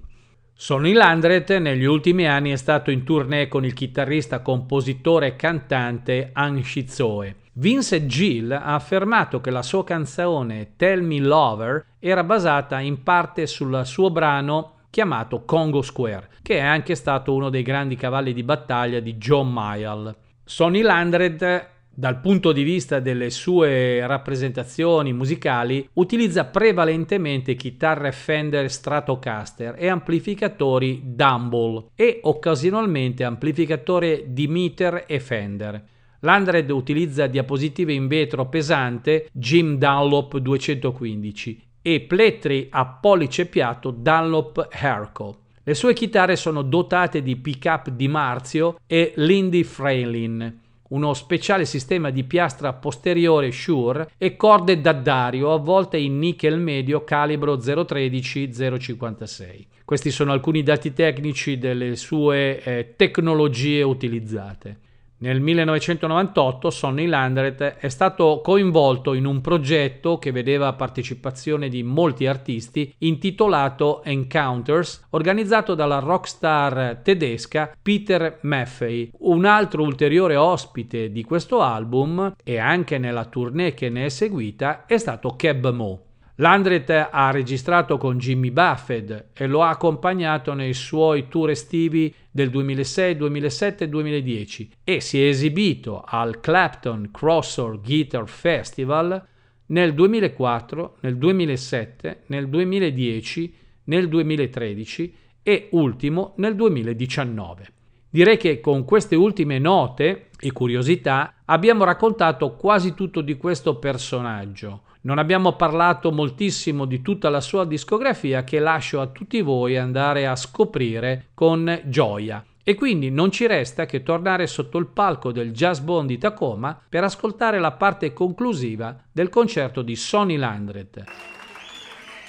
Sonny Landret negli ultimi anni è stato in tournée con il chitarrista, compositore e cantante Anshi Zoe. Vince Gill ha affermato che la sua canzone Tell Me Lover era basata in parte sul suo brano chiamato Congo Square, che è anche stato uno dei grandi cavalli di battaglia di John Mayall. Sonny Landred dal punto di vista delle sue rappresentazioni musicali, utilizza prevalentemente chitarre Fender Stratocaster e amplificatori Dumble e occasionalmente amplificatori Dimeter e Fender. L'Andred utilizza diapositive in vetro pesante Jim Dunlop 215 e plettri a pollice piatto Dunlop Herco. Le sue chitarre sono dotate di pickup di Marzio e Lindy Freilin uno speciale sistema di piastra posteriore Shure e corde d'addario avvolte in nickel medio calibro 013-056. Questi sono alcuni dati tecnici delle sue eh, tecnologie utilizzate. Nel 1998 Sonny Landret è stato coinvolto in un progetto che vedeva partecipazione di molti artisti intitolato Encounters, organizzato dalla rockstar tedesca Peter Maffei. Un altro ulteriore ospite di questo album e anche nella tournée che ne è seguita è stato Keb Mo. Landret ha registrato con Jimmy Buffett e lo ha accompagnato nei suoi tour estivi del 2006, 2007 e 2010 e si è esibito al Clapton Crossroad Guitar Festival nel 2004, nel 2007, nel 2010, nel 2013 e ultimo nel 2019. Direi che con queste ultime note e curiosità abbiamo raccontato quasi tutto di questo personaggio non abbiamo parlato moltissimo di tutta la sua discografia che lascio a tutti voi andare a scoprire con gioia. E quindi non ci resta che tornare sotto il palco del Jazz Bond di Tacoma per ascoltare la parte conclusiva del concerto di Sonny Landret.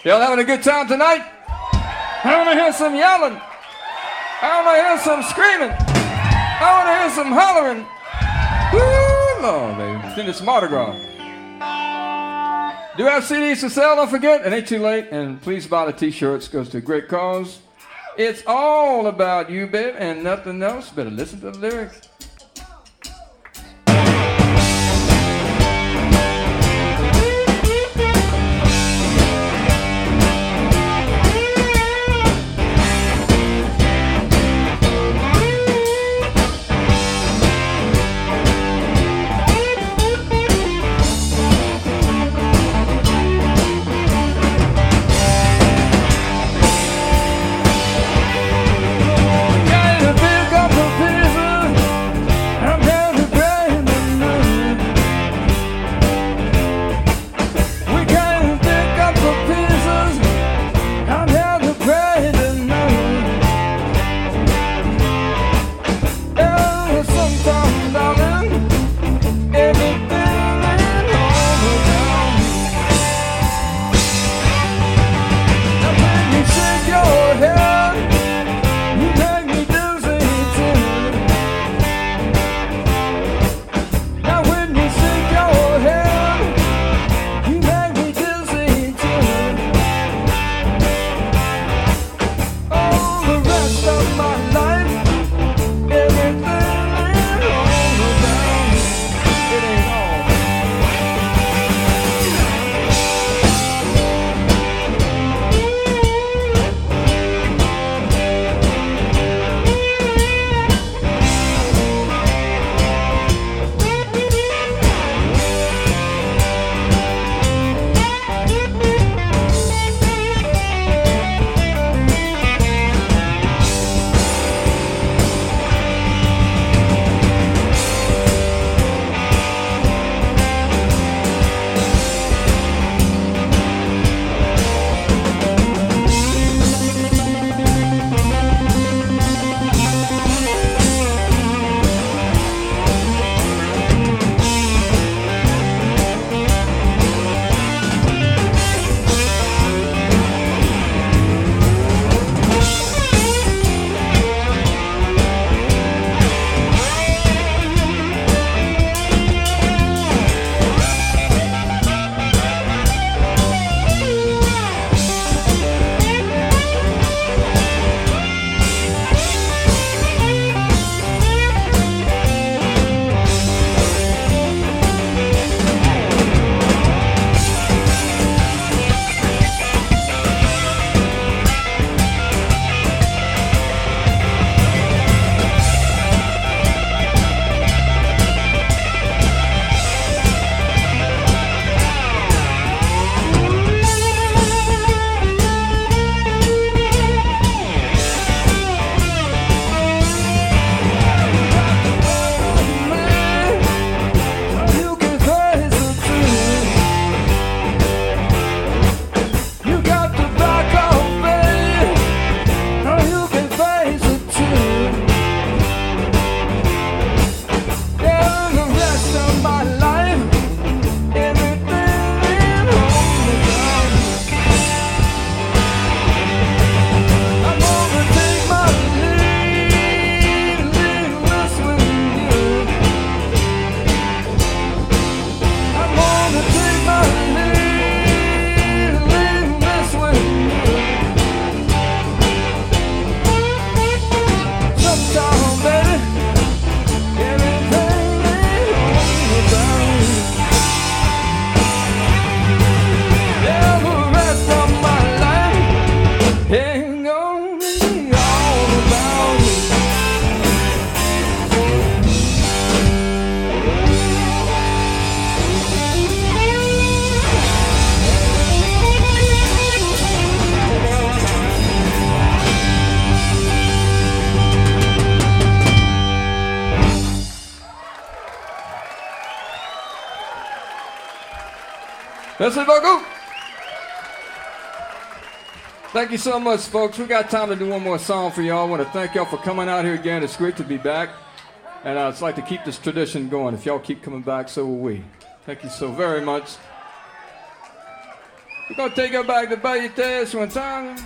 Y'all having a good time tonight? I want to hear some yelling. I want to hear some screaming. I want to hear some hollering. Woo, Lord, baby. It's Mardi Gras. Do I have CDs to sell, don't forget. It ain't too late. And please buy the t-shirts. Goes to a great cause. It's all about you, babe, and nothing else. Better listen to the lyrics. Thank you so much, folks. We got time to do one more song for y'all. I want to thank y'all for coming out here again. It's great to be back. And I'd like to keep this tradition going. If y'all keep coming back, so will we. Thank you so very much. We're going to take you back to Bayou Test one time.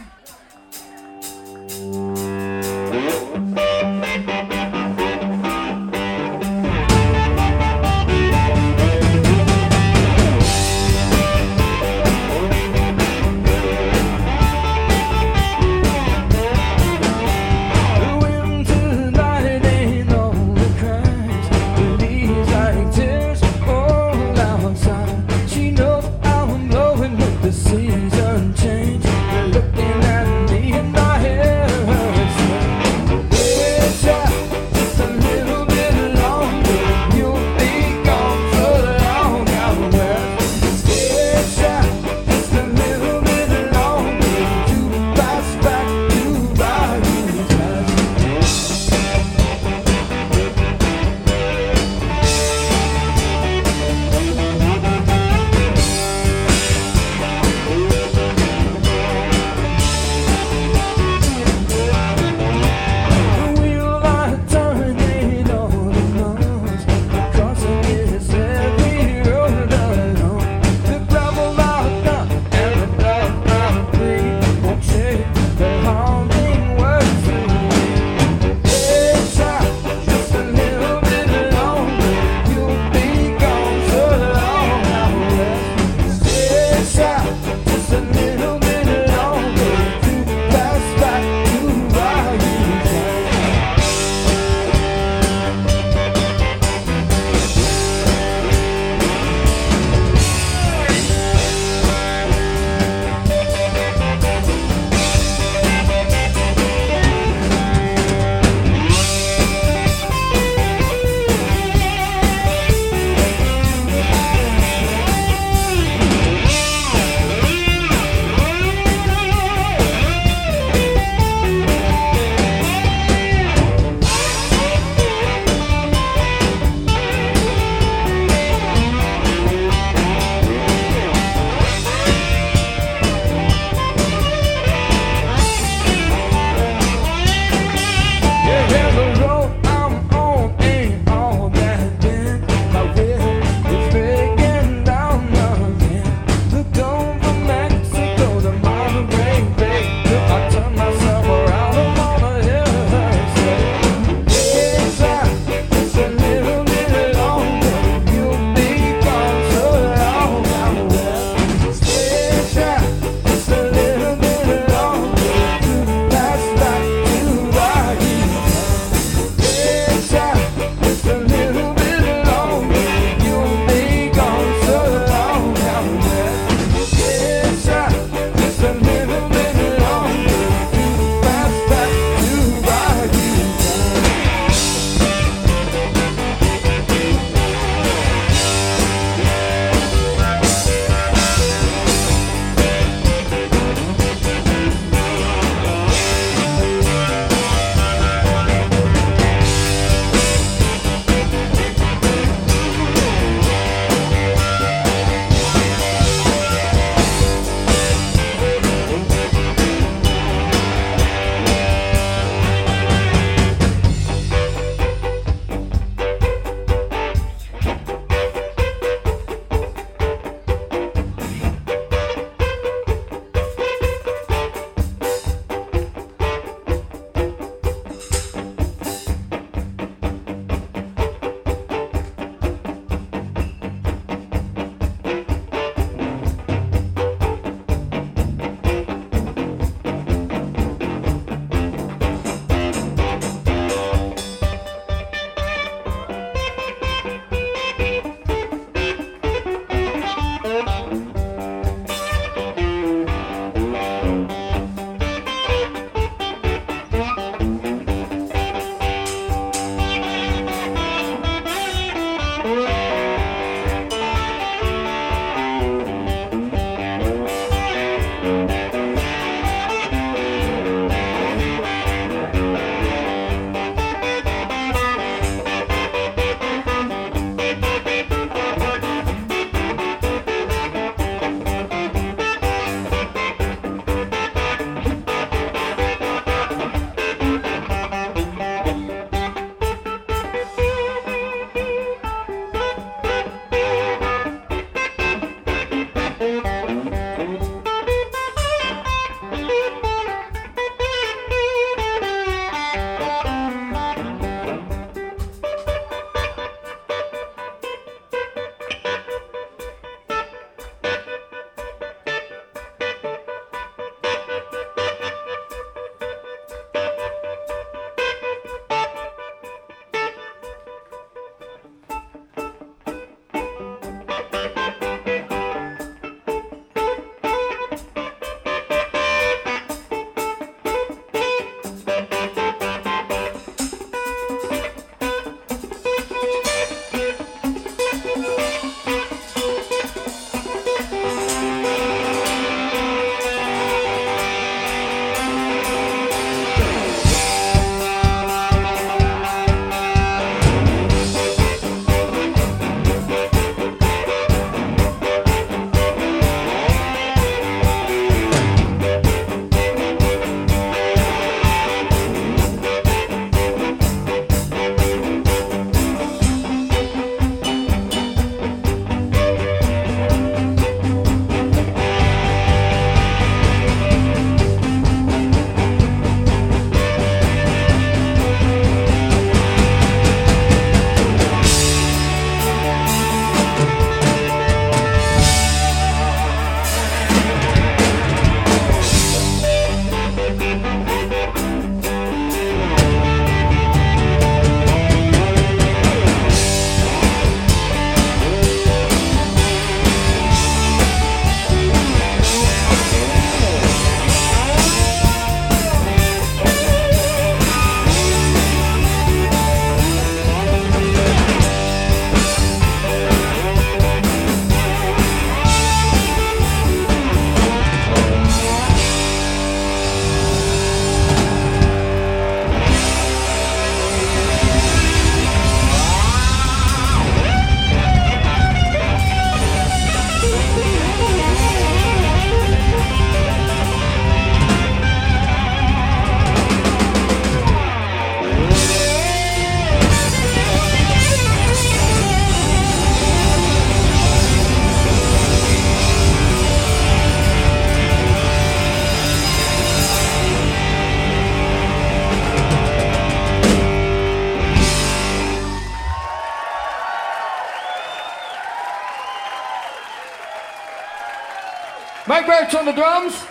Birch on the drums.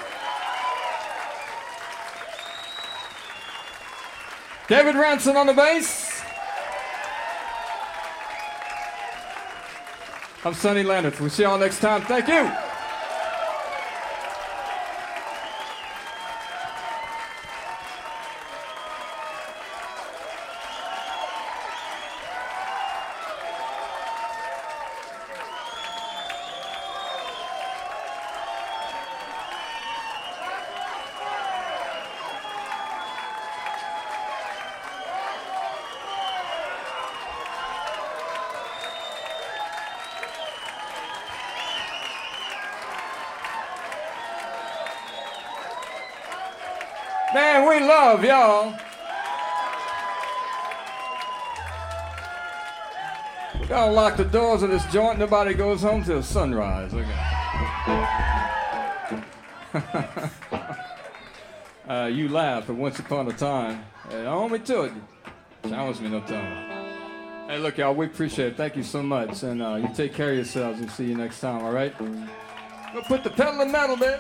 David Ranson on the bass. I'm Sonny Leonard. We'll see y'all next time. Thank you. Love y'all. We gotta lock the doors of this joint. Nobody goes home till sunrise. Look at uh, you laugh at once upon a time. Hey, me to it. Challenge me no time. Hey, look, y'all, we appreciate it. Thank you so much. And uh, you take care of yourselves and see you next time, all right? We'll put the pedal in metal, man.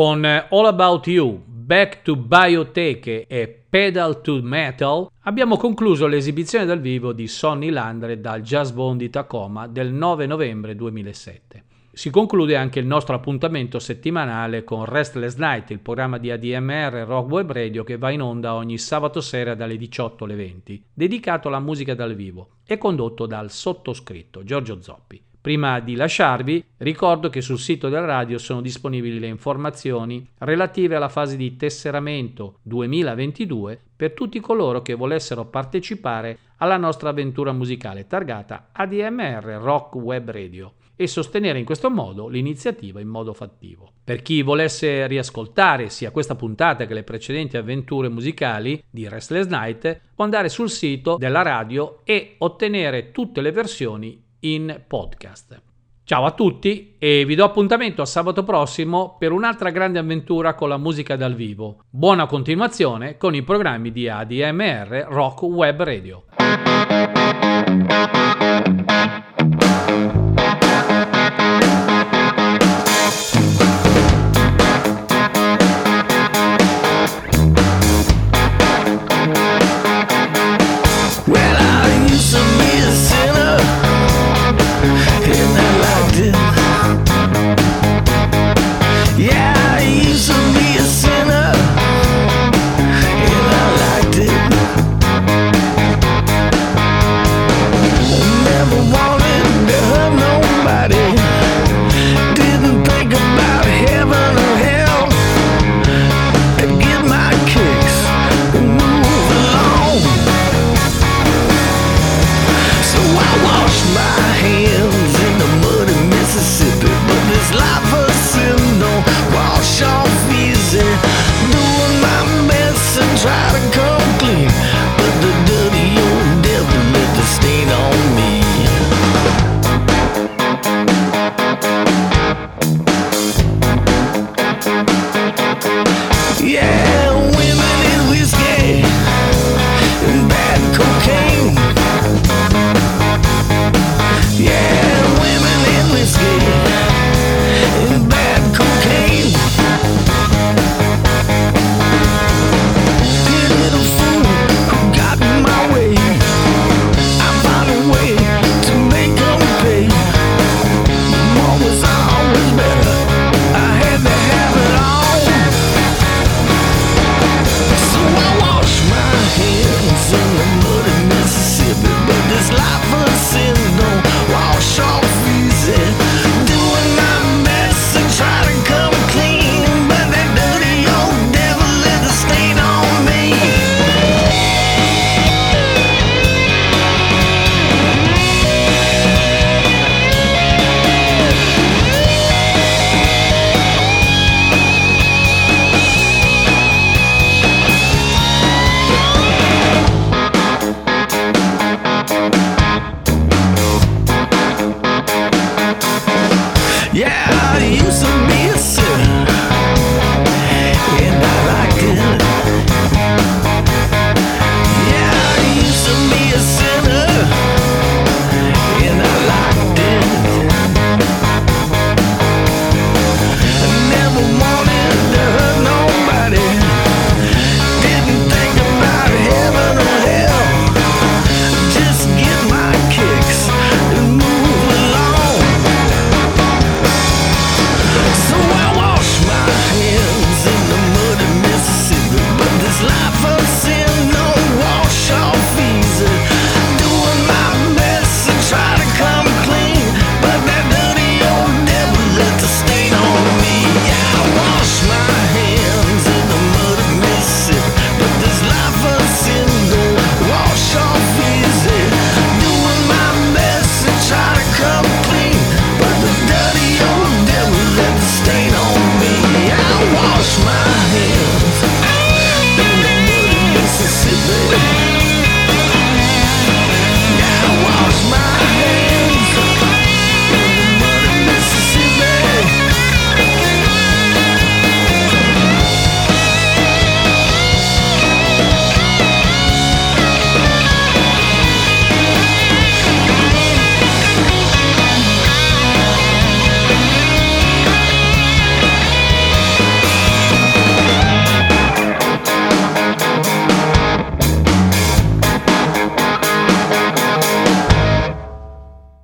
Con All About You, Back to Bioteche e Pedal to Metal abbiamo concluso l'esibizione dal vivo di Sonny Landre dal Jazz Bond di Tacoma del 9 novembre 2007. Si conclude anche il nostro appuntamento settimanale con Restless Night, il programma di ADMR Rock Web Radio che va in onda ogni sabato sera dalle 18 alle 20, dedicato alla musica dal vivo e condotto dal sottoscritto Giorgio Zoppi. Prima di lasciarvi, ricordo che sul sito della radio sono disponibili le informazioni relative alla fase di tesseramento 2022 per tutti coloro che volessero partecipare alla nostra avventura musicale targata ADMR Rock Web Radio e sostenere in questo modo l'iniziativa in modo fattivo. Per chi volesse riascoltare sia questa puntata che le precedenti avventure musicali di Restless Night, può andare sul sito della radio e ottenere tutte le versioni in podcast. Ciao a tutti e vi do appuntamento a sabato prossimo per un'altra grande avventura con la musica dal vivo. Buona continuazione con i programmi di ADMR Rock Web Radio.